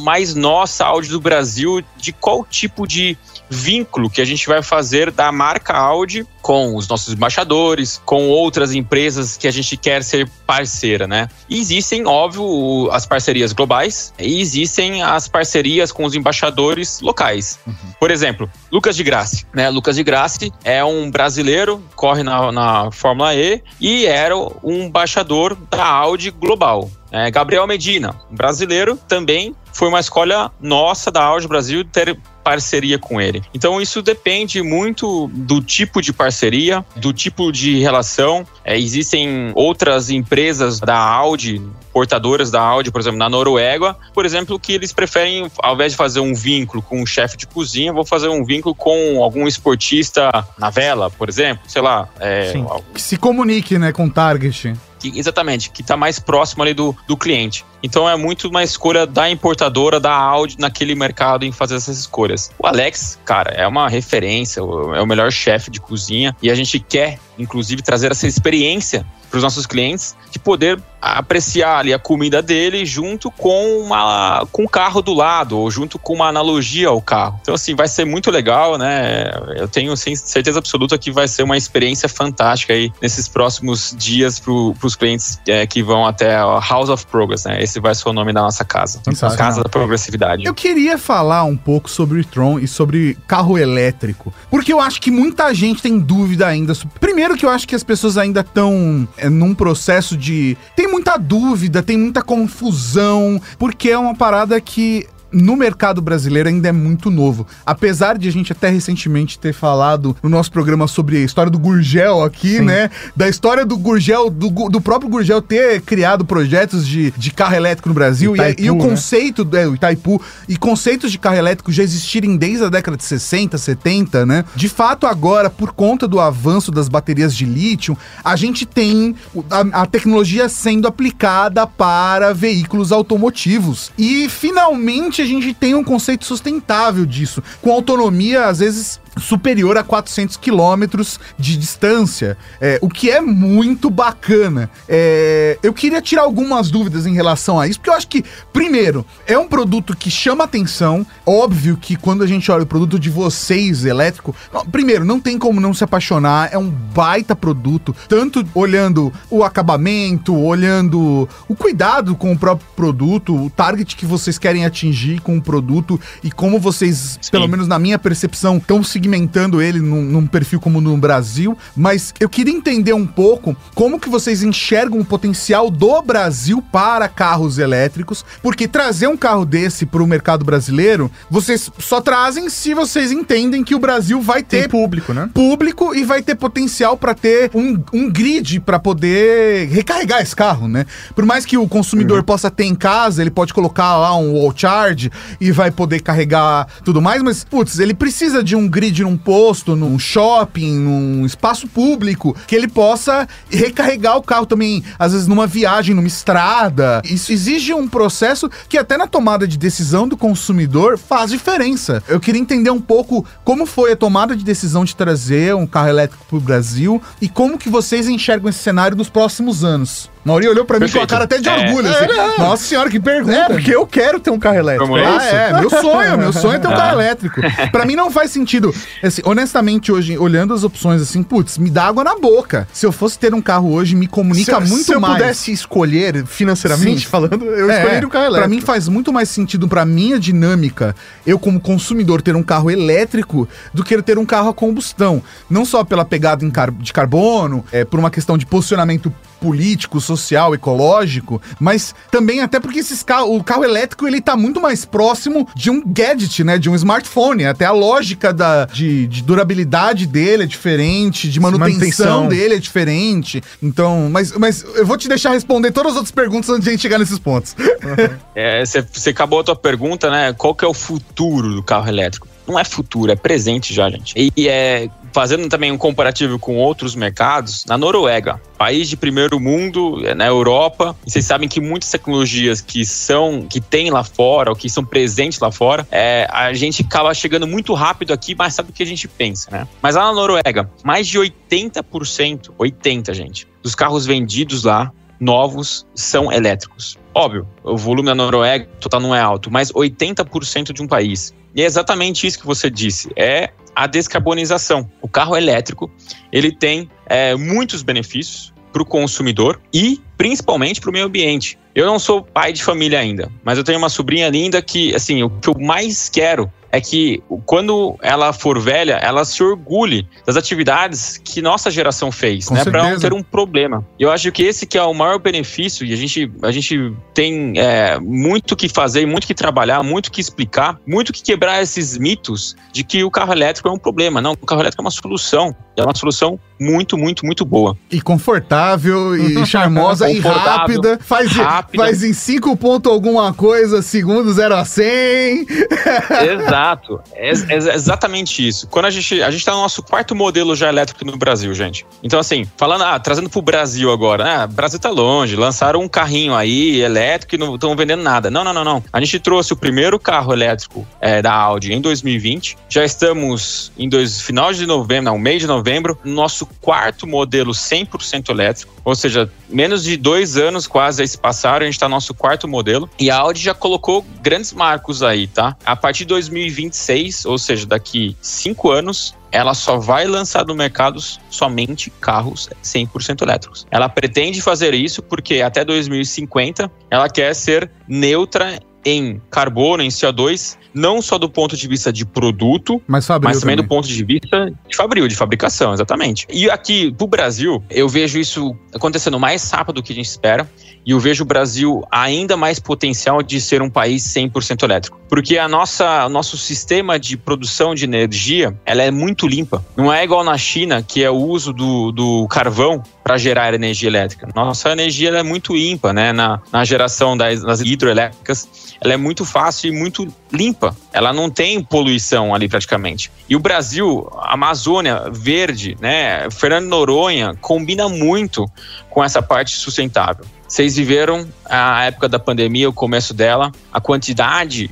mais nossa, Audi do Brasil, de qual tipo de vínculo que a gente vai fazer da marca Audi com os nossos embaixadores, com outras empresas que a gente quer ser parceira, né? E existem, óbvio, as parcerias globais e existem as parcerias com os embaixadores locais. Uhum. Por exemplo, Lucas de Grassi, né? Lucas de Grassi é um brasileiro, corre na, na Fórmula E e era um embaixador da Audi global. É, Gabriel Medina, brasileiro, também foi uma escolha nossa da Audi Brasil ter parceria com ele. Então isso depende muito do tipo de parceria, do tipo de relação. É, existem outras empresas da Audi, portadoras da Audi, por exemplo, na Noruega, por exemplo, que eles preferem, ao invés de fazer um vínculo com um chefe de cozinha, vou fazer um vínculo com algum esportista na vela, por exemplo, sei lá. É, Sim. Que se comunique, né, com o target. Que, exatamente, que está mais próximo ali do, do cliente. Então é muito uma escolha da importadora, da Audi, naquele mercado em fazer essas escolhas. O Alex, cara, é uma referência, é o melhor chefe de cozinha e a gente quer, inclusive, trazer essa experiência para os nossos clientes de poder apreciar ali a comida dele junto com uma com o carro do lado ou junto com uma analogia ao carro. Então assim, vai ser muito legal, né? Eu tenho certeza absoluta que vai ser uma experiência fantástica aí nesses próximos dias para os clientes é, que vão até a House of Progress, né? Esse vai ser o nome da nossa casa. Casa da Progressividade. Eu queria falar um pouco sobre o Tron e sobre carro elétrico, porque eu acho que muita gente tem dúvida ainda. Primeiro que eu acho que as pessoas ainda estão é, num processo de tem muita dúvida, tem muita confusão, porque é uma parada que no mercado brasileiro ainda é muito novo. Apesar de a gente até recentemente ter falado no nosso programa sobre a história do Gurgel aqui, Sim. né? Da história do Gurgel, do, do, próprio Gurgel ter criado projetos de, de carro elétrico no Brasil Itaipu, e, e, o conceito, né? é, o Itaipu, e conceitos de carro elétrico já existirem desde a década de 60, 70, né? De fato, agora, por conta do avanço das baterias de lítio, a gente tem a, a tecnologia sendo aplicada para veículos automotivos. E finalmente gente tem um conceito sustentável disso, com autonomia, às vezes, superior a 400 quilômetros de distância, é, o que é muito bacana. É, eu queria tirar algumas dúvidas em relação a isso, porque eu acho que, primeiro, é um produto que chama atenção. Óbvio que quando a gente olha o produto de vocês elétrico, não, primeiro, não tem como não se apaixonar, é um baita produto, tanto olhando o acabamento, olhando o cuidado com o próprio produto, o target que vocês querem atingir com o produto e como vocês, Sim. pelo menos na minha percepção, estão se segmentando ele num, num, perfil como no Brasil, mas eu queria entender um pouco como que vocês enxergam o potencial do Brasil para carros elétricos, porque trazer um carro desse para o mercado brasileiro, vocês só trazem se vocês entendem que o Brasil vai ter Tem público, né? Público e vai ter potencial para ter um, um grid para poder recarregar esse carro, né? Por mais que o consumidor uhum. possa ter em casa, ele pode colocar lá um wall charge e vai poder carregar tudo mais, mas putz, ele precisa de um grid num posto, num shopping, num espaço público, que ele possa recarregar o carro também, às vezes numa viagem, numa estrada. Isso exige um processo que até na tomada de decisão do consumidor faz diferença. Eu queria entender um pouco como foi a tomada de decisão de trazer um carro elétrico para o Brasil e como que vocês enxergam esse cenário nos próximos anos. Mauri olhou pra mim Perfeito. com a cara até de é. orgulho. Assim. É, Nossa senhora, que pergunta. É, porque eu quero ter um carro elétrico. É ah, é, meu sonho, meu sonho é ter um carro elétrico. Pra mim não faz sentido. Assim, honestamente, hoje, olhando as opções assim, putz, me dá água na boca. Se eu fosse ter um carro hoje, me comunica se, muito se mais. Se eu pudesse escolher financeiramente Sim. falando, eu é, escolheria o carro elétrico. Pra mim faz muito mais sentido pra minha dinâmica, eu como consumidor ter um carro elétrico do que ter um carro a combustão. Não só pela pegada car de carbono, é, por uma questão de posicionamento político, social, ecológico, mas também até porque esses carro, o carro elétrico ele tá muito mais próximo de um gadget, né? De um smartphone. Até a lógica da, de, de durabilidade dele é diferente, de manutenção, manutenção, dele é diferente. Então, mas, mas eu vou te deixar responder todas as outras perguntas antes de a gente chegar nesses pontos. Você é, acabou a tua pergunta, né? Qual que é o futuro do carro elétrico? não é futuro, é presente já, gente. E é fazendo também um comparativo com outros mercados, na Noruega, país de primeiro mundo, é, na Europa, vocês sabem que muitas tecnologias que são, que tem lá fora, ou que são presentes lá fora, é, a gente acaba chegando muito rápido aqui, mas sabe o que a gente pensa, né? Mas lá na Noruega, mais de 80%, 80, gente, dos carros vendidos lá novos são elétricos. Óbvio, o volume da Noruega total não é alto, mas 80% de um país. E é exatamente isso que você disse. É a descarbonização. O carro elétrico ele tem é, muitos benefícios para o consumidor e principalmente para o meio ambiente. Eu não sou pai de família ainda, mas eu tenho uma sobrinha linda que, assim, o que eu mais quero é que quando ela for velha, ela se orgulhe das atividades que nossa geração fez, Com né? Para não ter um problema. Eu acho que esse que é o maior benefício e a gente, a gente tem é, muito que fazer, muito que trabalhar, muito que explicar, muito que quebrar esses mitos de que o carro elétrico é um problema. Não, o carro elétrico é uma solução. É uma solução muito, muito, muito boa. E confortável, e charmosa, e rápida. Faz, rápida. faz em 5 pontos alguma coisa, segundo 0 a 100. Exato. É, é, exatamente isso. Quando a gente, a gente tá no nosso quarto modelo já elétrico no Brasil, gente. Então, assim, falando, ah, trazendo pro Brasil agora, né? Brasil tá longe, lançaram um carrinho aí elétrico e não estão vendendo nada. Não, não, não, não. A gente trouxe o primeiro carro elétrico é, da Audi em 2020. Já estamos em dois, final de novembro, não, mês de novembro, nosso quarto modelo 100% elétrico, ou seja, menos de dois anos quase aí se passaram, a gente está no nosso quarto modelo. E a Audi já colocou grandes marcos aí, tá? A partir de 2026, ou seja, daqui cinco anos, ela só vai lançar no mercado somente carros 100% elétricos. Ela pretende fazer isso porque até 2050 ela quer ser neutra em carbono, em CO2, não só do ponto de vista de produto, mas, mas também, também, do ponto de vista de fabril, de fabricação, exatamente. E aqui pro Brasil, eu vejo isso acontecendo mais rápido do que a gente espera. E eu vejo o Brasil ainda mais potencial de ser um país 100% elétrico. Porque a nossa, o nosso sistema de produção de energia, ela é muito limpa. Não é igual na China, que é o uso do, do carvão para gerar energia elétrica. Nossa energia é muito limpa, né? Na, na geração das, das hidroelétricas, ela é muito fácil e muito limpa. Ela não tem poluição ali praticamente. E o Brasil, Amazônia verde, né? Fernando Noronha combina muito com essa parte sustentável. Vocês viveram a época da pandemia, o começo dela, a quantidade,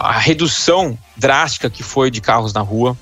a redução drástica que foi de carros na rua,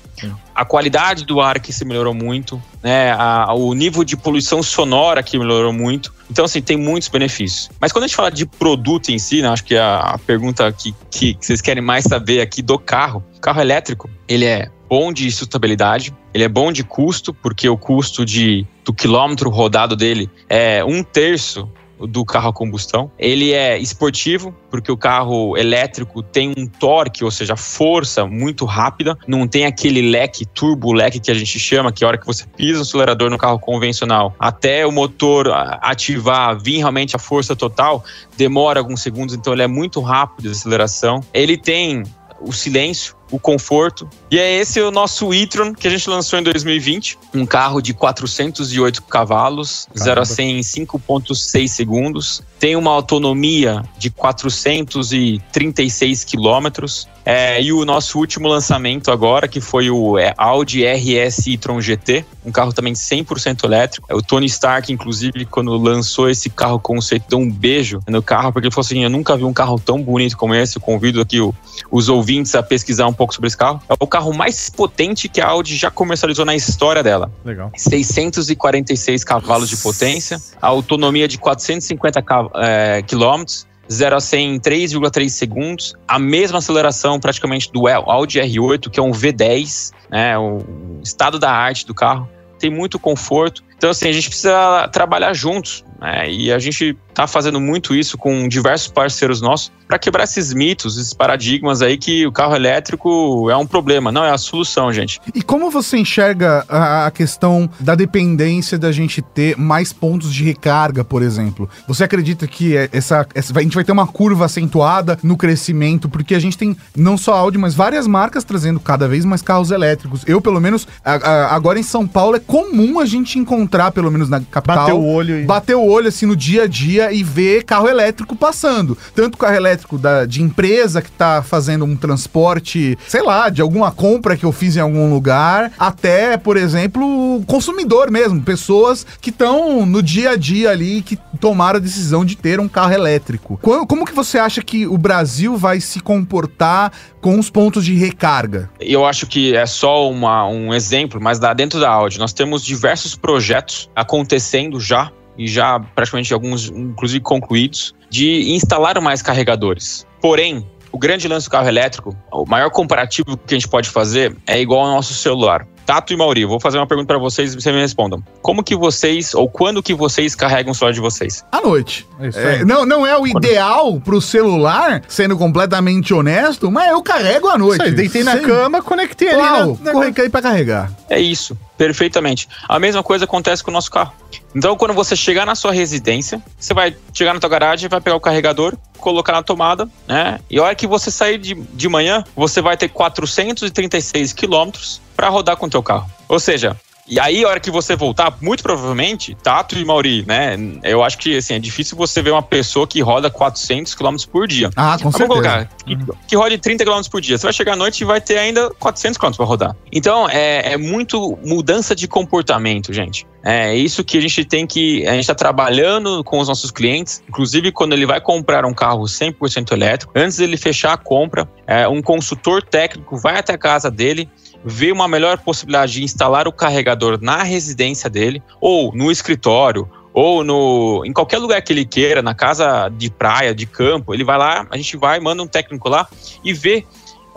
a qualidade do ar que se melhorou muito, né? A, o nível de poluição sonora que melhorou muito. Então, assim, tem muitos benefícios. Mas quando a gente fala de produto em si, né, acho que é a pergunta que, que, que vocês querem mais saber aqui do carro, carro elétrico, ele é bom de sustentabilidade, ele é bom de custo, porque o custo de, do quilômetro rodado dele é um terço do carro a combustão. Ele é esportivo, porque o carro elétrico tem um torque, ou seja, força muito rápida, não tem aquele leque, turbo leque que a gente chama, que a hora que você pisa no acelerador no carro convencional, até o motor ativar, vir realmente a força total, demora alguns segundos, então ele é muito rápido de aceleração. Ele tem o silêncio, o conforto. E é esse o nosso e-tron que a gente lançou em 2020. Um carro de 408 cavalos, Caramba. 0 a 100 em 5,6 segundos. Tem uma autonomia de 436 quilômetros. É, e o nosso último lançamento agora, que foi o é, Audi RS e-tron GT, um carro também 100% elétrico. O Tony Stark, inclusive, quando lançou esse carro conceito, deu um beijo no carro, porque ele falou assim: Eu nunca vi um carro tão bonito como esse. Eu convido aqui o, os ouvintes a pesquisar um pouco sobre esse carro. É o carro mais potente que a Audi já comercializou na história dela. Legal. 646 cavalos de potência, a autonomia de 450 é, quilômetros. 0 a 100 em 3,3 segundos, a mesma aceleração praticamente do Audi R8, que é um V10, né, o estado da arte do carro. Tem muito conforto Então, assim, a gente precisa trabalhar juntos. Né? E a gente está fazendo muito isso com diversos parceiros nossos para quebrar esses mitos, esses paradigmas aí que o carro elétrico é um problema, não é a solução, gente. E como você enxerga a, questão da dependência da gente ter mais pontos de recarga, por exemplo? Você acredita que é essa, essa a gente vai ter uma curva acentuada no crescimento, porque a gente tem não só Audi, mas várias marcas trazendo cada vez mais carros elétricos. Eu, pelo menos, agora em São Paulo é comum a gente encontrar, pelo menos na capital, Bater o olho e... bater o olho assim no dia a dia e ver carro elétrico passando. Tanto carro elétrico da, de empresa que tá fazendo um transporte, sei lá, de alguma compra que eu fiz em algum lugar, até, por exemplo, consumidor mesmo, pessoas que estão no dia a dia ali que tomaram a decisão de ter um carro elétrico. Como, como que você acha que o Brasil vai se comportar com os pontos de recarga? Eu acho que é só uma, um exemplo, mas da, dentro da Audi nós temos diversos projetos acontecendo já e já praticamente alguns, inclusive, concluídos, de instalar mais carregadores. Porém, o grande lance do carro elétrico, o maior comparativo que a gente pode fazer é igual ao nosso celular. Tato e Mauri, vou fazer uma pergunta para vocês e vocês me respondam. Como que vocês, ou quando que vocês carregam o celular de vocês? À noite. É É, não, não é o ideal pro celular, sendo completamente honesto, mas eu carrego à noite. Isso aí, deitei na Sem- cama, conectei ali Uau, na, na, corre aí pra carregar. É isso, perfeitamente. A mesma coisa acontece com o nosso carro. Então, quando você chegar na sua residência, você vai chegar na tua garagem, vai pegar o carregador, colocar na tomada, né? E a hora que você sair de, de manhã, você vai ter 436 quilômetros para rodar com o teu carro. Ou seja, e aí, a hora que você voltar, muito provavelmente, Tato e Mauri, né? Eu acho que assim, é difícil você ver uma pessoa que roda 400 km por dia. Ah, com certeza. Vamos colocar, que, que rode 30 km por dia. Você vai chegar à noite e vai ter ainda 400 km para rodar. Então, é, é muito mudança de comportamento, gente. É isso que a gente tem que. A gente está trabalhando com os nossos clientes, inclusive quando ele vai comprar um carro 100% elétrico, antes dele fechar a compra, é, um consultor técnico vai até a casa dele, vê uma melhor possibilidade de instalar o carregador na residência dele, ou no escritório, ou no, em qualquer lugar que ele queira, na casa de praia, de campo, ele vai lá, a gente vai, manda um técnico lá e vê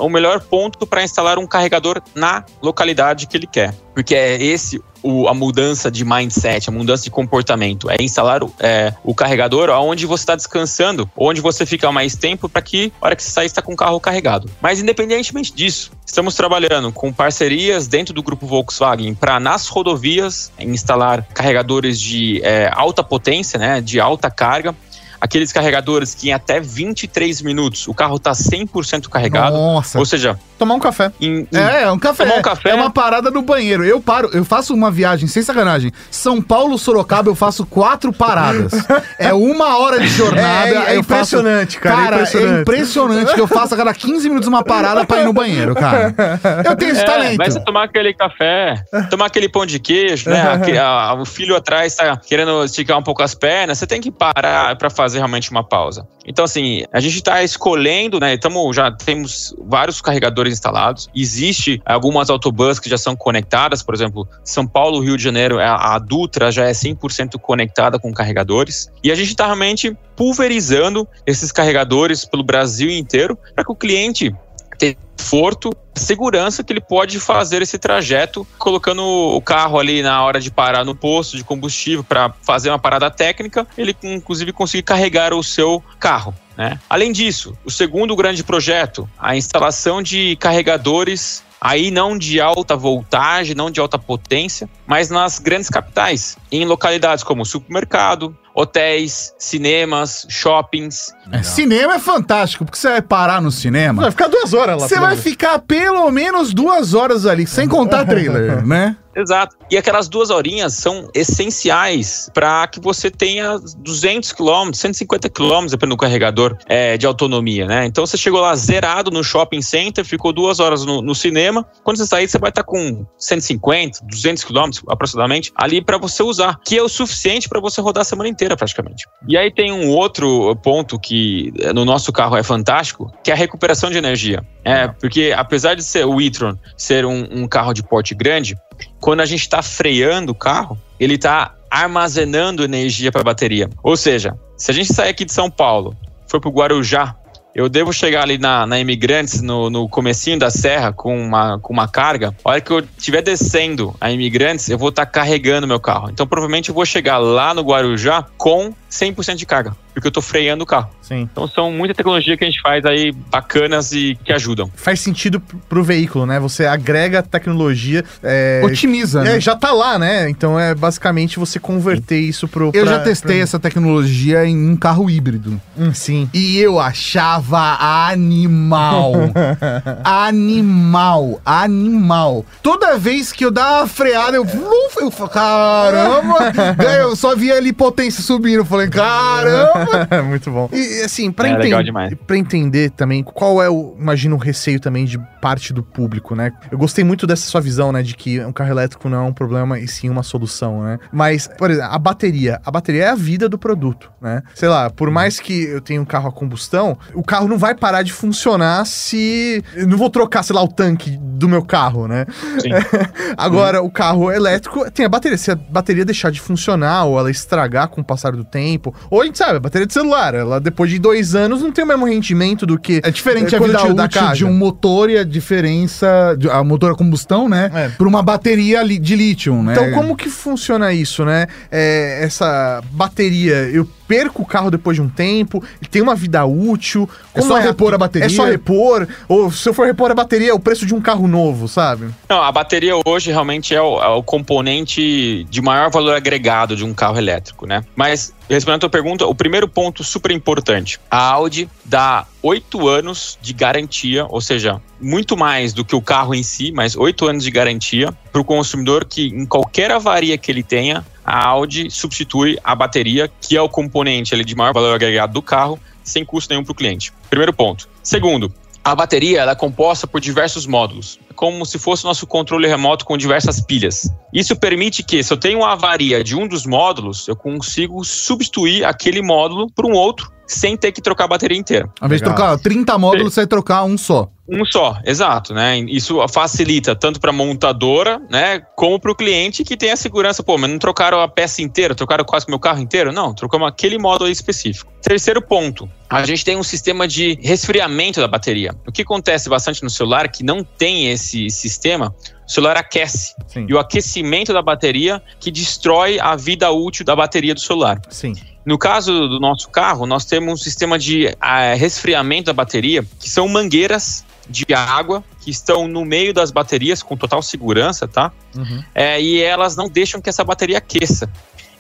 o melhor ponto para instalar um carregador na localidade que ele quer. Porque é esse o, a mudança de mindset, a mudança de comportamento. É instalar o, é, o carregador onde você está descansando, onde você fica mais tempo para que, a hora que você sair, está com o carro carregado. Mas, independentemente disso, estamos trabalhando com parcerias dentro do grupo Volkswagen para, nas rodovias, instalar carregadores de é, alta potência, né, de alta carga. Aqueles carregadores que em até 23 minutos o carro está 100% carregado. Nossa. Ou seja, Tomar um café. em, em É, é um café. Tomar um café. É uma parada no banheiro. Eu paro, eu faço uma viagem, sem sacanagem. São Paulo, Sorocaba, eu faço quatro paradas. é uma hora de jornada. É, é eu faço- impressionante, cara, é Cara, é impressionante. impressionante que eu faço a cada 15 minutos uma parada pra ir no banheiro, cara. Eu tenho esse É, talento. Vai você tomar aquele café, tomar aquele pão de queijo, né? Aque- a- o filho atrás tá querendo esticar um pouco as pernas, você tem que parar para fazer realmente uma pausa. Então, assim, a gente está escolhendo, né? Tamo, já temos vários carregadores instalados. Existe algumas autobus que já são conectadas, por exemplo, São Paulo, Rio de Janeiro, a, a Dutra já é 100% conectada com carregadores. E a gente está realmente pulverizando esses carregadores pelo Brasil inteiro para que o cliente tenha conforto, segurança que ele pode fazer esse trajeto colocando o carro ali na hora de parar no posto de combustível para fazer uma parada técnica, ele inclusive conseguir carregar o seu carro. Né? Além disso, o segundo grande projeto, a instalação de carregadores aí não de alta voltagem, não de alta potência, mas nas grandes capitais, em localidades como supermercado, hotéis, cinemas, shoppings. É, cinema é fantástico, porque você vai parar no cinema. Vai ficar duas horas lá. Você vai ficar pelo menos duas horas ali, sem contar trailer, né? Exato. E aquelas duas horinhas são essenciais para que você tenha 200 km, 150 km, dependendo do carregador é, de autonomia, né? Então você chegou lá zerado no shopping center, ficou duas horas no, no cinema. Quando você sair, você vai estar com 150, 200 km aproximadamente ali para você usar, que é o suficiente para você rodar a semana inteira praticamente. E aí tem um outro ponto que eh, no nosso carro é fantástico, que é a recuperação de energia. É, porque apesar de ser o e-tron ser um, um carro de porte grande, quando a gente está freando o carro, ele está armazenando energia para a bateria. Ou seja, se a gente sair aqui de São Paulo, for para o Guarujá, eu devo chegar ali na, na Imigrantes, no, no comecinho da serra, com uma, com uma carga. A hora que eu estiver descendo a Imigrantes, eu vou estar tá carregando meu carro. Então, provavelmente, eu vou chegar lá no Guarujá com 100% de carga, porque eu tô freando o carro. Sim. Então são muita tecnologia que a gente faz aí bacanas e que ajudam. Faz sentido pro veículo, né? Você agrega tecnologia. É, Otimiza, né? É, já tá lá, né? Então é basicamente você converter isso pro. Eu pra- já testei pra- essa tecnologia em um carro híbrido. Hum, sim. E eu achava animal. animal. Animal. Toda vez que eu dava uma freada, eu. Uf, eu falei, caramba! Eu só via ali potência subindo. Eu falei, caramba! Muito bom. E assim, pra, É, enten- legal demais. pra entender também qual é o, imagino, o receio também de parte do público, né? Eu gostei muito dessa sua visão, né? De que um carro elétrico não é um problema e sim uma solução, né? Mas, por exemplo, a bateria. A bateria é a vida do produto, né? Sei lá, por mais que eu tenha um carro a combustão, o carro não vai parar de funcionar se. Eu não vou trocar, sei lá, o tanque do meu carro, né? Sim. Agora, o carro elétrico tem a bateria. Se a bateria deixar de funcionar ou ela estragar com o passar do tempo, ou a gente sabe, a bateria de celular, ela depois de dois anos não tem o mesmo rendimento do que. É diferente É, a vida tiro da útil carga. de um motor e a diferença. de- a motor a combustão, né? É. Por uma bateria li- de lítio, né? Então, como que funciona isso, né? É, essa bateria, eu perco o carro depois de um tempo, ele tem uma vida útil. É só repor a bateria? É só repor. Ou se eu for repor a bateria, é o preço de um carro novo, sabe? Não, a bateria hoje realmente é o, é o componente de maior valor agregado de um carro elétrico, né? Mas, respondendo a tua pergunta, o primeiro ponto super importante. A Audi dá oito anos de garantia, ou seja, muito mais do que o carro em si, mas oito anos de garantia para o consumidor que em qualquer avaria que ele tenha, a Audi substitui a bateria, que é o componente ali, de maior valor agregado do carro, sem custo nenhum para o cliente. Primeiro ponto. Segundo, a bateria é composta por diversos módulos, como se fosse nosso controle remoto com diversas pilhas. Isso permite que, se eu tenho uma avaria de um dos módulos, eu consigo substituir aquele módulo por um outro sem ter que trocar a bateria inteira. Ao invés de trocar 30 módulos, você vai trocar um só. Um só, exato, né? Isso facilita tanto para a montadora, né, como para o cliente que tem a segurança. Pô, mas não trocaram a peça inteira, trocaram quase que o meu carro inteiro? Não, trocamos aquele módulo aí específico. Terceiro ponto, a gente tem um sistema de resfriamento da bateria. O que acontece bastante no celular que não tem esse sistema, o celular aquece. Sim. E o aquecimento da bateria que destrói a vida útil da bateria do celular. Sim. No caso do nosso carro, nós temos um sistema de ah, resfriamento da bateria, que são mangueiras de água que estão no meio das baterias com total segurança, tá? Uhum. É, e elas não deixam que essa bateria aqueça.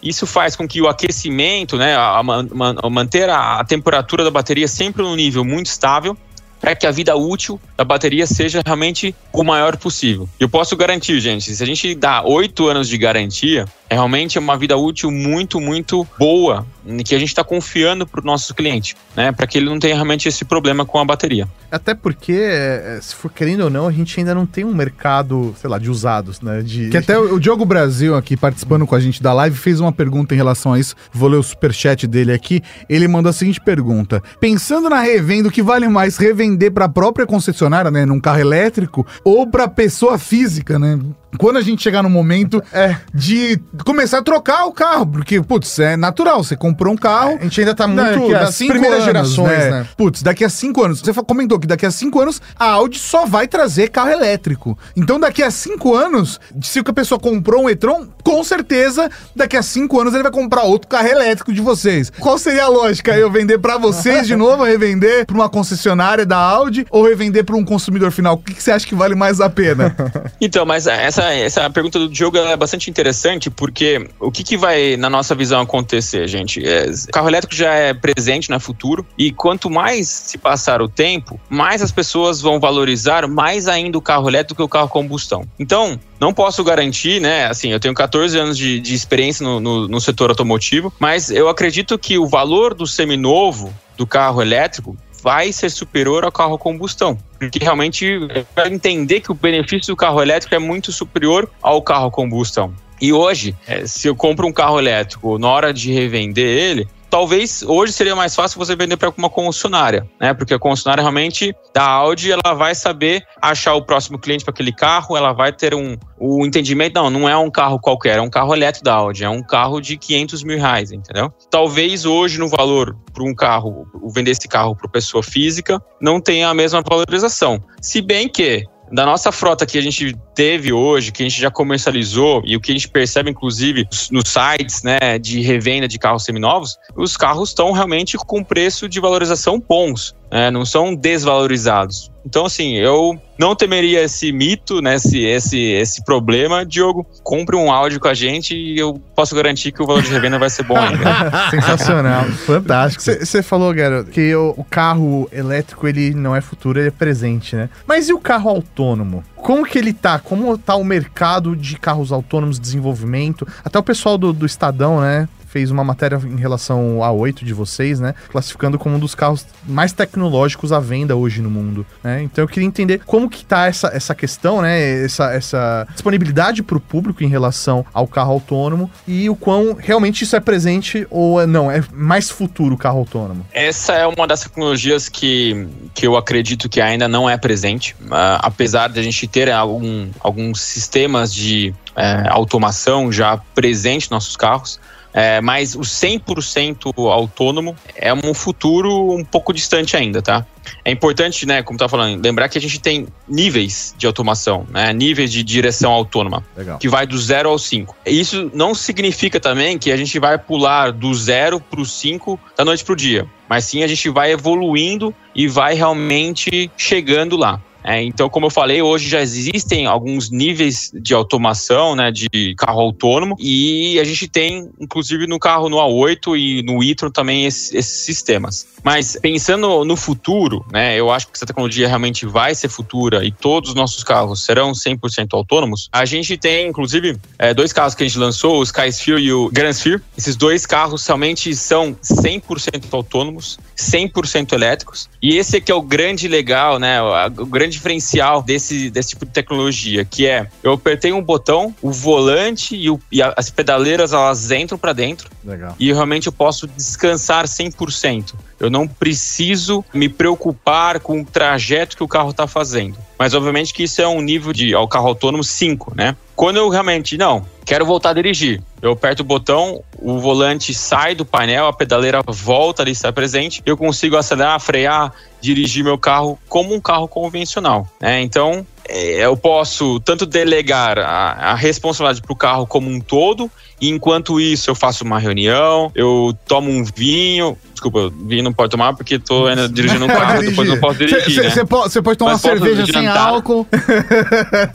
Isso faz com que o aquecimento, né, a, a a manter a, a temperatura da bateria sempre num nível muito estável, para que a vida útil da bateria seja realmente o maior possível. Eu posso garantir, gente, se a gente dá oito anos de garantia, é realmente uma vida útil muito, muito boa, que a gente está confiando para o nosso cliente, né, para que ele não tenha realmente esse problema com a bateria. Até porque, é, se for querendo ou não, a gente ainda não tem um mercado, sei lá, de usados, né? De... Que até o o Diogo Brasil aqui participando com a gente da live fez uma pergunta em relação a isso. Vou ler o superchat dele aqui. Ele mandou a seguinte pergunta: Pensando na revenda, o que vale mais revender para a própria concessionária, né, num carro elétrico, ou para pessoa física, né? Quando a gente chegar no momento É. de começar a trocar o carro, porque, putz, é natural, você comprou um carro. A gente ainda tá muito Daqui a nas cinco primeiras anos, gerações, né? Putz, daqui a cinco anos. Você comentou que daqui a cinco anos a Audi só vai trazer carro elétrico. Então, daqui a cinco anos, se a pessoa comprou um e-tron, com certeza, daqui a cinco anos ele vai comprar outro carro elétrico de vocês. Qual seria a lógica? Eu vender pra vocês de novo, revender pra uma concessionária da Audi ou revender pra um consumidor final? O que, que você acha que vale mais a pena? Então, mas essa, essa pergunta do Diogo é bastante interessante, porque o que, que vai, na nossa visão, acontecer, gente? É, carro elétrico já é presente no futuro, e quanto mais se passar o tempo, mais as pessoas vão valorizar mais ainda o carro elétrico que o carro combustão. Então, não posso garantir, né? Assim, eu tenho 14 anos de, de experiência no, no, no setor automotivo, mas eu acredito que o valor do seminovo do carro elétrico vai ser superior ao carro a combustão. Porque realmente vai entender que o benefício do carro elétrico é muito superior ao carro a combustão. E hoje, eh, se eu compro um carro elétrico, na hora de revender ele, talvez hoje seria mais fácil você vender para uma concessionária, né? Porque a concessionária realmente da Audi, ela vai saber achar o próximo cliente para aquele carro, ela vai ter um o entendimento, não, não é um carro qualquer, é um carro elétrico da Audi, é um carro de 500 mil reais, entendeu? Talvez hoje no valor para um carro, vender esse carro para pessoa física, não tenha a mesma valorização. Se bem que da nossa frota que a gente teve hoje, que a gente já comercializou e o que a gente percebe, inclusive, nos sites né, de revenda de carros seminovos, os carros estão realmente com preço de valorização bons, né, não são desvalorizados. Então, assim, eu não temeria esse mito, né, esse, esse, esse problema. Diogo, compre um áudio com a gente e eu posso garantir que o valor de revenda vai ser bom ainda. Sensacional, fantástico. Você falou, garoto, que o, o, carro elétrico ele não é futuro, ele é presente, né? Mas e o carro autônomo? Como que ele tá? Como tá o mercado de carros autônomos, desenvolvimento? Até o pessoal do, do Estadão, né? Fez uma matéria em relação ao A8 de vocês, né? Classificando como um dos carros mais tecnológicos à venda hoje no mundo, né? Então eu queria entender como que tá essa, essa questão, né? Essa, essa disponibilidade para o público em relação ao carro autônomo e o quão realmente isso é presente ou não, é mais futuro o carro autônomo. Essa é uma das tecnologias que, que eu acredito que ainda não é presente, uh, apesar de a gente ter algum, alguns sistemas de é, automação já presente nos nossos carros. É, mas o 100% autônomo é um futuro um pouco distante ainda, tá? É importante, né, como tá falando, lembrar que a gente tem níveis de automação, né, níveis de direção autônoma, Legal. que vai do 0 ao 5. Isso não significa também que a gente vai pular do 0 para o 5 da noite para o dia, mas sim a gente vai evoluindo e vai realmente chegando lá. É, então, como eu falei, hoje já existem alguns níveis de automação, né, de carro autônomo, e a gente tem, inclusive, no carro no A8 e no e-tron também esses, esses, sistemas. Mas pensando no futuro, né, eu acho que essa tecnologia realmente vai ser futura e todos os nossos carros serão 100% autônomos. A gente tem, inclusive, é, dois carros que a gente lançou, o Skysphere e o Grand Sphere. Esses dois carros realmente são 100% autônomos, 100% elétricos. E esse aqui é o grande legal, né, o grande diferencial desse, desse tipo de tecnologia, que é eu apertei um botão, o volante e, o, e as pedaleiras elas entram para dentro. Legal. E realmente eu posso descansar 100%. Eu não preciso me preocupar com o trajeto que o carro está fazendo. Mas obviamente que isso é um nível de ao carro autônomo 5, né? Quando eu realmente não quero voltar a dirigir, eu aperto o botão, o volante sai do painel, a pedaleira volta ali está presente, eu consigo acelerar, frear, dirigir meu carro como um carro convencional. Né? Então é, eu posso tanto delegar a, a responsabilidade para o carro como um todo, e enquanto isso eu faço uma reunião, eu tomo um vinho, Desculpa, vinho não pode tomar porque tô ainda dirigindo um carro, depois não posso dirigir. Você né? pode, pode, tomar Mas cerveja sem álcool.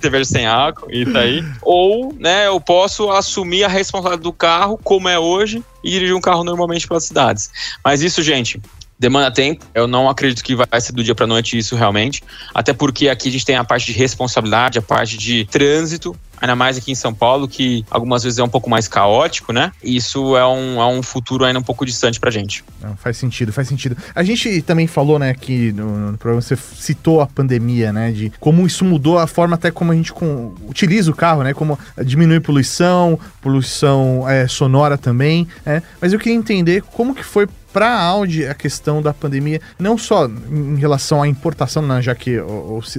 cerveja sem álcool, isso aí. Ou, né, eu posso assumir a responsabilidade do carro, como é hoje, e dirigir um carro normalmente pelas cidades. Mas isso, gente, demanda tempo. Eu não acredito que vai ser do dia para noite isso realmente. Até porque aqui a gente tem a parte de responsabilidade, a parte de trânsito ainda mais aqui em São Paulo, que algumas vezes é um pouco mais caótico, né? Isso é um, é um futuro ainda um pouco distante pra gente. Não, faz sentido, faz sentido. A gente também falou, né, que no, no, programa você citou a pandemia, né, de como isso mudou a forma até como a gente com, utiliza o carro, né, como diminui poluição, poluição é, sonora também, né? Mas eu queria entender como que foi para a Audi a questão da pandemia, não só em relação à importação, né, já que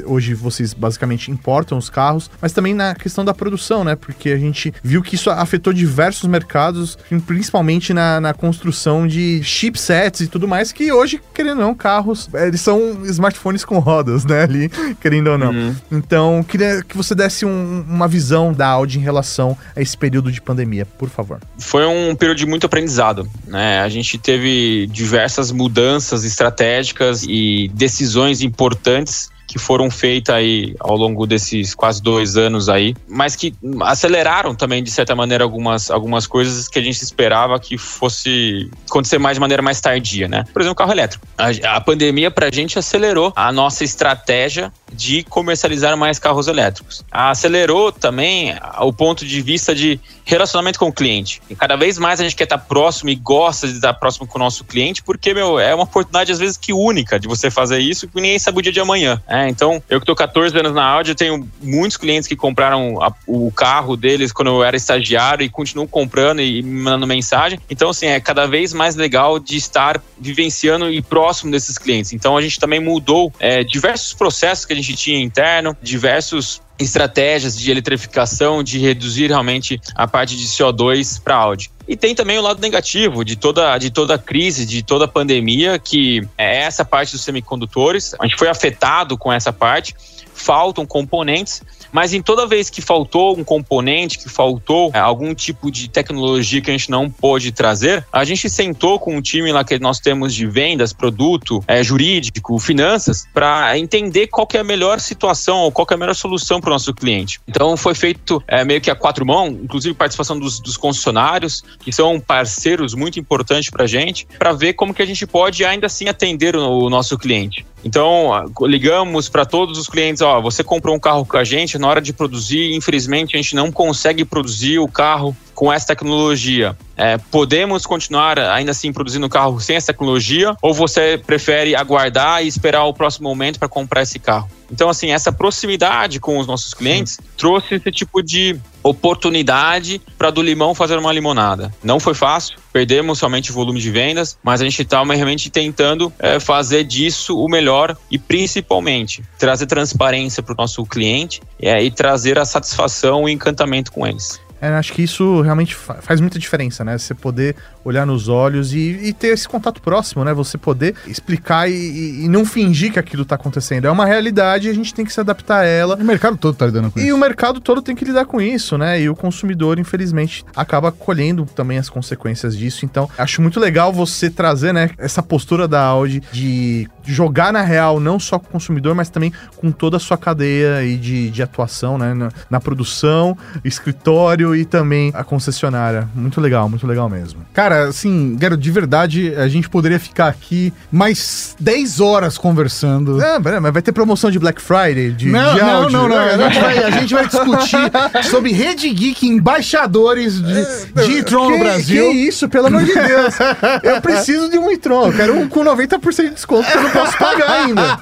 hoje vocês basicamente importam os carros, mas também na questão da produção, né? Porque a gente viu que isso afetou diversos mercados, principalmente na, na construção de chipsets e tudo mais, que hoje, querendo ou não, carros, eles são smartphones com rodas, né? Ali, querendo ou não. Uhum. Então, queria que você desse um, uma visão da Audi em relação a esse período de pandemia, por favor. Foi um período de muito aprendizado, né? A gente teve diversas mudanças estratégicas e decisões importantes que foram feitas aí ao longo desses quase dois anos aí, mas que aceleraram também, de certa maneira, algumas, algumas coisas que a gente esperava que fosse acontecer mais de maneira mais tardia, né? Por exemplo, carro elétrico. A, a pandemia, pra gente, acelerou a nossa estratégia de comercializar mais carros elétricos. Acelerou também o ponto de vista de relacionamento com o cliente. E cada vez mais a gente quer estar próximo e gosta de estar próximo com o nosso cliente, porque, meu, é uma oportunidade às vezes que única de você fazer isso, que ninguém sabe o dia de amanhã. É, então, eu que estou 14 anos na Audi, tenho muitos clientes que compraram a, o carro deles quando eu era estagiário e continuam comprando e me mandando mensagem. Então, assim, é cada vez mais legal de estar vivenciando e próximo desses clientes. Então, a gente também mudou é, diversos processos que a gente tinha interno, diversos estratégias de eletrificação, de reduzir realmente a parte de CO2 para Audi. E tem também o lado negativo de toda, de toda a crise, de toda a pandemia, que é essa parte dos semicondutores. A gente foi afetado com essa parte, faltam componentes, mas em toda vez que faltou um componente, que faltou é, algum tipo de tecnologia que a gente não pôde trazer, a gente sentou com o time lá que nós temos de vendas, produto, é, jurídico, finanças, para entender qual é a melhor situação ou qual é a melhor solução para o nosso cliente. Então foi feito é, meio que a quatro mãos, inclusive participação dos, dos concessionários, que são parceiros muito importantes para a gente, para ver como que a gente pode ainda assim atender o, o nosso cliente. Então, ligamos para todos os clientes, ó, você comprou um carro com a gente, na hora de produzir, infelizmente a gente não consegue produzir o carro com essa tecnologia. É, podemos continuar ainda assim produzindo o carro sem essa tecnologia ou você prefere aguardar e esperar o próximo momento para comprar esse carro? Então, assim, essa proximidade com os nossos clientes Sim. trouxe esse tipo de oportunidade para do limão fazer uma limonada. Não foi fácil, perdemos somente volume de vendas, mas a gente está realmente tentando é, fazer disso o melhor e principalmente trazer transparência para o nosso cliente é, e trazer a satisfação e encantamento com eles. É, acho que isso realmente faz muita diferença, né? Você poder olhar nos olhos e, e ter esse contato próximo, né? Você poder explicar e, e, não fingir que aquilo tá acontecendo. É uma realidade e a gente tem que se adaptar a ela. O mercado todo tá lidando com e isso. E o mercado todo tem que lidar com isso, né? E o consumidor, infelizmente, acaba colhendo também as consequências disso. Então, acho muito legal você trazer, né, essa postura da Audi de jogar na real, não só com o consumidor, mas também com toda a sua cadeia e de, de atuação, né? Na, na produção, escritório e também a concessionária. Muito legal, muito legal mesmo. Cara, assim, Garo, de verdade, a gente poderia ficar aqui mais 10 horas conversando. É, mas vai ter promoção de Black Friday, de, não, de não, não, não, A gente vai, a gente vai discutir sobre Rede Geek, embaixadores de, de e-tron no Brasil. Que isso, pelo amor de Deus. Eu preciso de um e-tron. Eu quero um com 90% de desconto que eu não posso pagar ainda.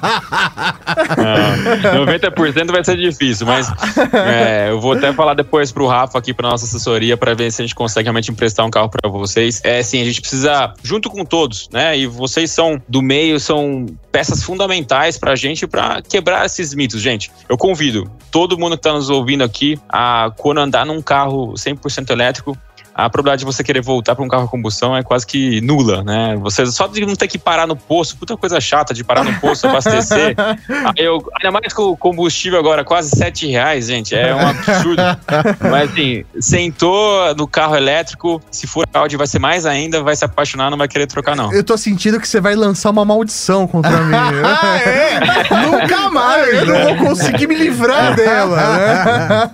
Não, 90% vai ser difícil, mas é, eu vou até falar depois pro Rafa aqui, pra nossa assessoria, para ver se a gente consegue realmente emprestar um carro para vocês. É assim, a gente precisa, junto com todos, né? E vocês são do meio, são peças fundamentais pra gente para quebrar esses mitos, gente. Eu convido todo mundo que tá nos ouvindo aqui a quando andar num carro 100% elétrico, a probabilidade de você querer voltar para um carro a combustão é quase que nula, né? Você só de não ter que parar no posto, puta coisa chata de parar no posto, abastecer. eu, ainda mais com o combustível agora, quase 7 reais, gente, é um absurdo. Mas assim, sentou no carro elétrico, se for Audi vai ser mais ainda, vai se apaixonar, não vai querer trocar não. Eu tô sentindo que você vai lançar uma maldição contra mim. ah, é? Nunca mais! Eu não vou conseguir me livrar dela, né?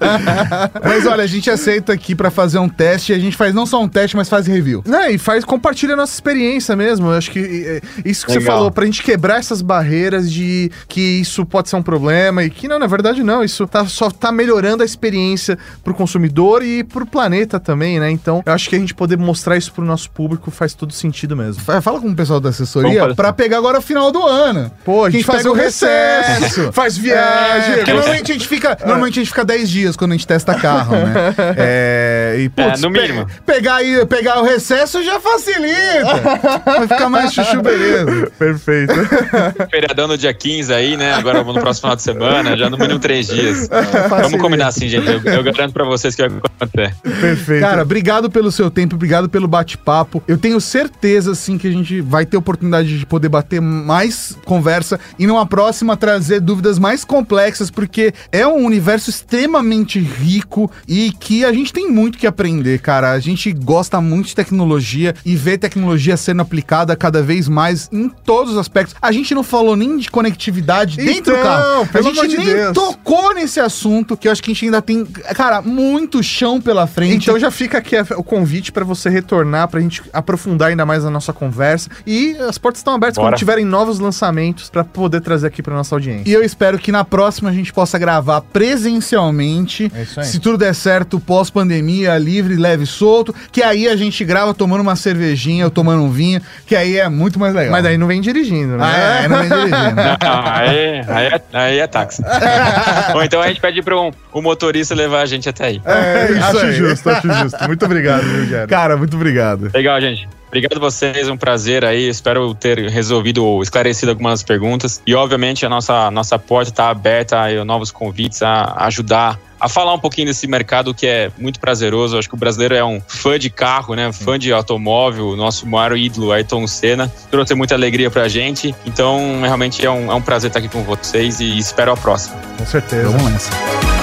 Mas olha, a gente aceita aqui para fazer um teste e a gente gente faz não só um teste, mas faz review. Não, e faz, compartilha a nossa experiência mesmo. Eu acho que é, isso que Legal. você falou, pra gente quebrar essas barreiras de que isso pode ser um problema e que não, na verdade não, isso tá, só tá melhorando a experiência pro consumidor e pro planeta também, né? Então, eu acho que a gente poder mostrar isso pro nosso público faz todo sentido mesmo. Fala com o pessoal da assessoria para pegar agora o final do ano. Pô, a gente, faz o recesso, faz viagem. É, normalmente a gente fica, normalmente a gente fica 10 dias quando a gente testa carro, né? É, e putz, é, no mínimo. Pegar, aí, pegar o recesso já facilita. Vai ficar mais chuchu, beleza. Perfeito. Feriadão no dia 15 aí, né? Agora no próximo final de semana, já no mínimo três dias. É, Vamos combinar assim, gente. Eu, eu, garanto pra vocês que vai acontecer. Perfeito. Cara, obrigado pelo seu tempo, obrigado pelo bate-papo. Eu tenho certeza, assim, que a gente vai ter oportunidade de poder bater mais conversa e numa próxima trazer dúvidas mais complexas, porque é um universo extremamente rico e que a gente tem muito que aprender, cara a gente gosta muito de tecnologia e vê tecnologia sendo aplicada cada vez mais em todos os aspectos. A gente não falou nem de conectividade então, dentro do então, carro. A gente nem Deus. tocou nesse assunto, que eu acho que a gente ainda tem, cara, muito chão pela frente. Então já fica aqui o convite pra você retornar, pra gente aprofundar ainda mais a nossa conversa. E as portas estão abertas Bora. quando tiverem novos lançamentos pra poder trazer aqui pra nossa audiência. E eu espero que na próxima a gente possa gravar presencialmente. É isso aí. Se tudo der certo, pós-pandemia, livre, leve e solto. Que aí a gente grava tomando uma cervejinha ou tomando um vinho, que aí é muito mais legal. Mas daí não vem dirigindo, né? Ah, é, não vem dirigindo. Não, aí, aí, é, aí é táxi. Ou então a gente pede para um, o motorista levar a gente até aí. É isso acho aí. justo, acho justo. Muito obrigado, viu? Cara, muito obrigado. Legal, gente. Obrigado a vocês, um prazer aí. Espero ter resolvido ou esclarecido algumas perguntas. E, obviamente, a nossa, nossa porta está aberta a novos convites, a ajudar a falar um pouquinho desse mercado que é muito prazeroso. Acho que o brasileiro é um fã de carro, né? Fã de automóvel. O nosso maior ídolo, Ayrton Senna, trouxe muita alegria pra gente. Então, realmente é um, é um prazer estar aqui com vocês e espero a próxima. Com certeza. Vamos nessa.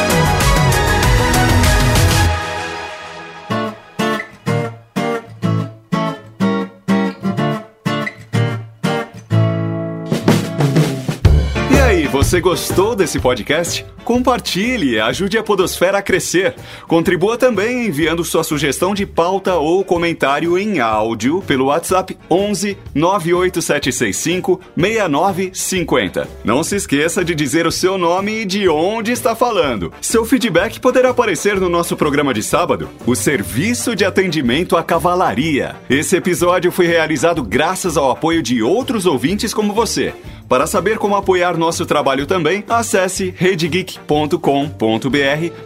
Você gostou desse podcast? Compartilhe ajude a Podosfera a crescer. Contribua também enviando sua sugestão de pauta ou comentário em áudio pelo WhatsApp 11 98765 6950. Não se esqueça de dizer o seu nome e de onde está falando. Seu feedback poderá aparecer no nosso programa de sábado, o Serviço de Atendimento à Cavalaria. Esse episódio foi realizado graças ao apoio de outros ouvintes como você. Para saber como apoiar nosso trabalho também, acesse redgeek.com.br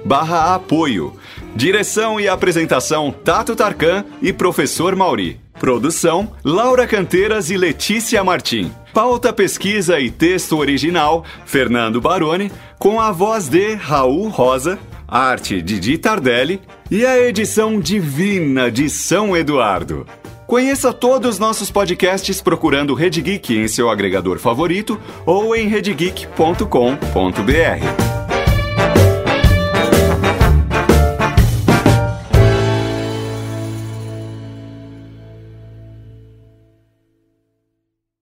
barra apoio. Direção e apresentação Tato Tarkan e Professor Mauri. Produção Laura Canteiras e Letícia Martim. Pauta, pesquisa e texto original Fernando Baroni, com a voz de Raul Rosa, arte de Di Tardelli e a edição divina de São Eduardo. Conheça todos os nossos podcasts procurando Rede Geek em seu agregador favorito ou em redgeek.com.br.